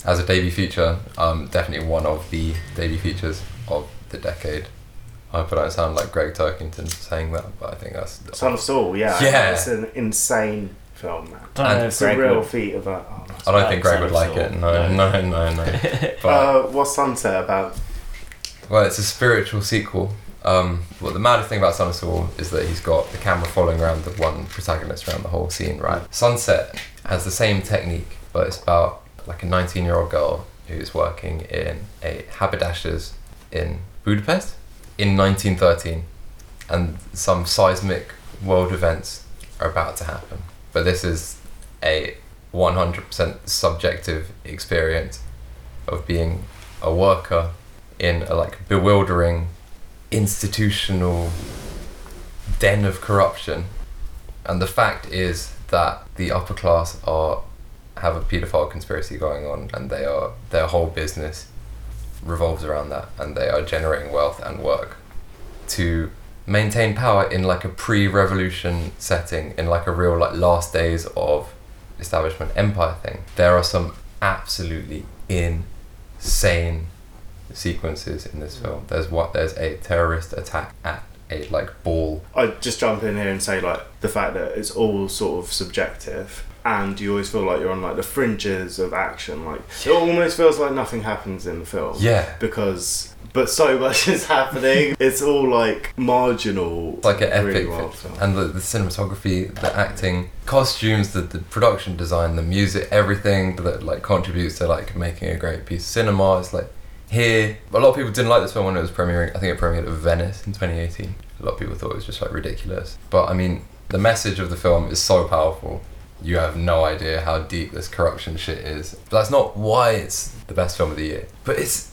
As a debut feature, um, definitely one of the debut features of the decade. I hope I don't sound like Gregg Turkington saying that, but I think that's Son of Saul, yeah. Yeah. It's an insane film, man. Don't And know It's a real would- feat of a. Oh. I don't think Gregg would like Saul. it. No, no, no, no. But Uh, what's Sunset about? Well, it's a spiritual sequel. Um, well, the maddest thing about Son of Saul is that he's got the camera following around the one protagonist around the whole scene, right? Sunset has the same technique, but it's about like a 19 year old girl who's working in a haberdasher's in Budapest in 1913, and some seismic world events are about to happen. But this is a 100% subjective experience of being a worker in a like bewildering institutional den of corruption and the fact is that the upper class are have a paedophile conspiracy going on and they are their whole business revolves around that and they are generating wealth and work to maintain power in like a pre-revolution setting in like a real like last days of establishment empire thing. There are some absolutely insane sequences in this film. There's what there's a terrorist attack at a like ball. I'd just jump in here and say like the fact that it's all sort of subjective and you always feel like you're on like the fringes of action like it almost feels like nothing happens in the film. Yeah. Because but so much is happening. It's all like marginal It's like an epic really well film. and the, the cinematography the acting costumes the, the production design the music everything that like contributes to like making a great piece of cinema. It's like here a lot of people didn't like this film when it was premiering i think it premiered at venice in 2018 a lot of people thought it was just like ridiculous. But i mean the message of the film is so powerful you have no idea how deep this corruption shit is but that's not why it's the best film of the year but it's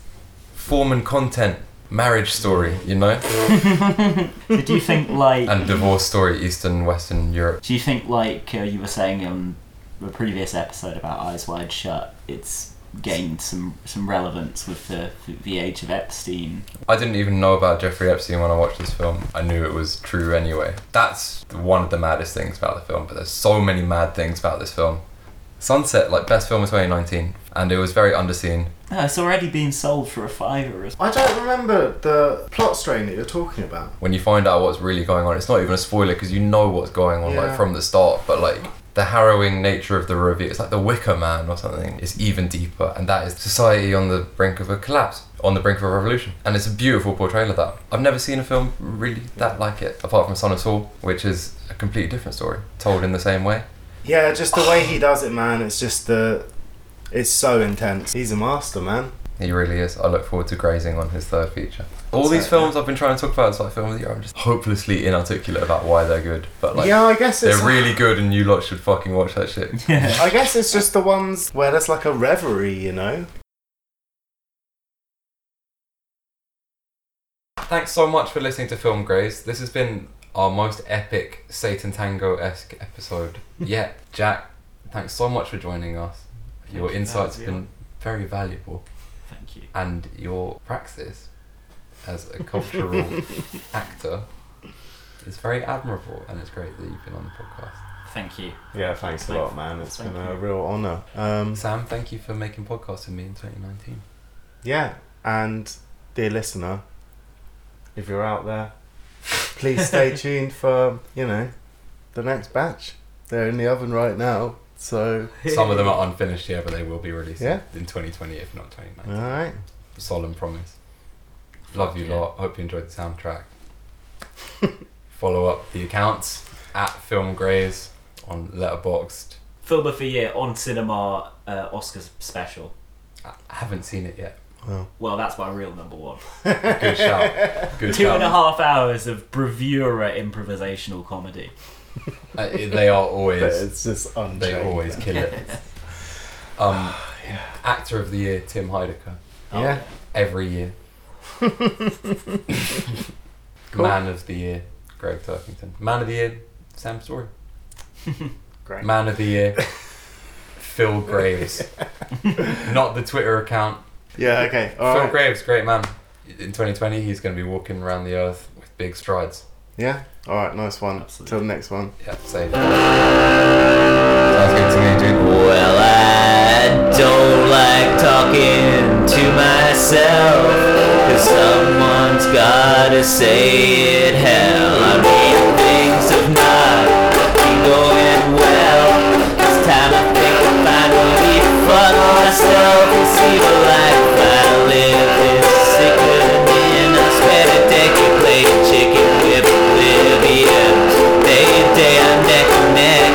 form and content marriage story you know Do you think like? and divorce story eastern western europe do you think like uh, you were saying on the previous episode about Eyes Wide Shut? It's gained some some relevance with the the age of Epstein. i didn't even know about jeffrey epstein when i watched this film i knew it was true anyway that's one of the maddest things about the film but there's so many mad things about this film sunset like best film of 2019 and it was very underseen No, it's already been sold for a fiver. I don't remember the plot strain that you're talking about when you find out what's really going on it's not even a spoiler because you know what's going on Yeah. like from the start but like the harrowing nature of the review. It's like the Wicker Man or something. It's even deeper, and that is society on the brink of a collapse, on the brink of a revolution, and it's a beautiful portrayal of that. I've never seen a film really that like it, apart from Son of Saul, which is a completely different story, told in the same way. Yeah, just the way he does it, man. It's just the. It's so intense. He's a master, man. He really is. I look forward to grazing on his third feature. All these So, films I've been trying to talk about as like film of the year, I'm just hopelessly inarticulate about why they're good, but like yeah, I guess it's. they're really good, and you lot should fucking watch that shit. Yeah, I guess it's just the ones where there's like a reverie, you know. Thanks so much for listening to Film Grays. This has been our most epic Satan Tango esque episode yet. Jack, thanks so much for joining us. Your insights have been very valuable, Thank you. and your praxis as a cultural actor is very admirable, and it's great that you've been on the podcast. Thank you. Yeah, thanks a lot, man. It's thank been a real honour. Um, Sam, thank you for making podcasts with me in 2019. yeah, and dear listener, if you're out there, please stay tuned for you know the next batch. They're in the oven right now, so Some of them are unfinished here, but they will be released Yeah. in 2020, if not 2019. all right. Solemn promise. Love you Yeah. lot. Hope you enjoyed the soundtrack. Follow up the accounts at Film Grays on Letterboxd. Film of the year on cinema uh, Oscars special. I haven't seen it yet. Well, Well, that's my real number one. Good shout. Good Two shout. and a half hours of bravura improvisational comedy. Uh, they are always. it's just unchanged. They always kill it. Um, Actor of the year, Tim Heidecker. Oh, Yeah. Every year. Cool. Man of the year, Gregg Turkington. Man of the year, Sam Story. Great. Man of the year, Phil Graves. Not the Twitter account. Yeah. Okay. All Phil right. Graves, great man. In 2020, he's going to be walking around the earth with big strides. Yeah. All right. Nice one. Absolutely. Till the next one. Yeah, safe. Sounds good to me, dude. Well, I don't like talking to myself, cause someone's gotta say it. Hell, I mean, things have not been going well. It's time I think I finally fuck myself and see the life I live is sickening. I'm neck and neck,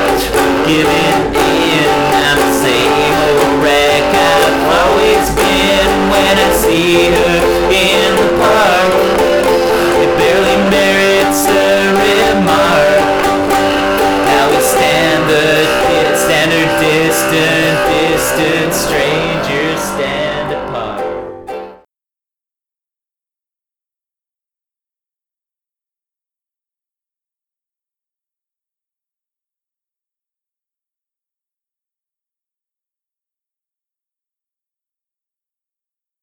giving in. I'm the same old wreck I've always been. When I see her in the park, it barely merits a remark. How we stand the standard distant, distant strangers stand.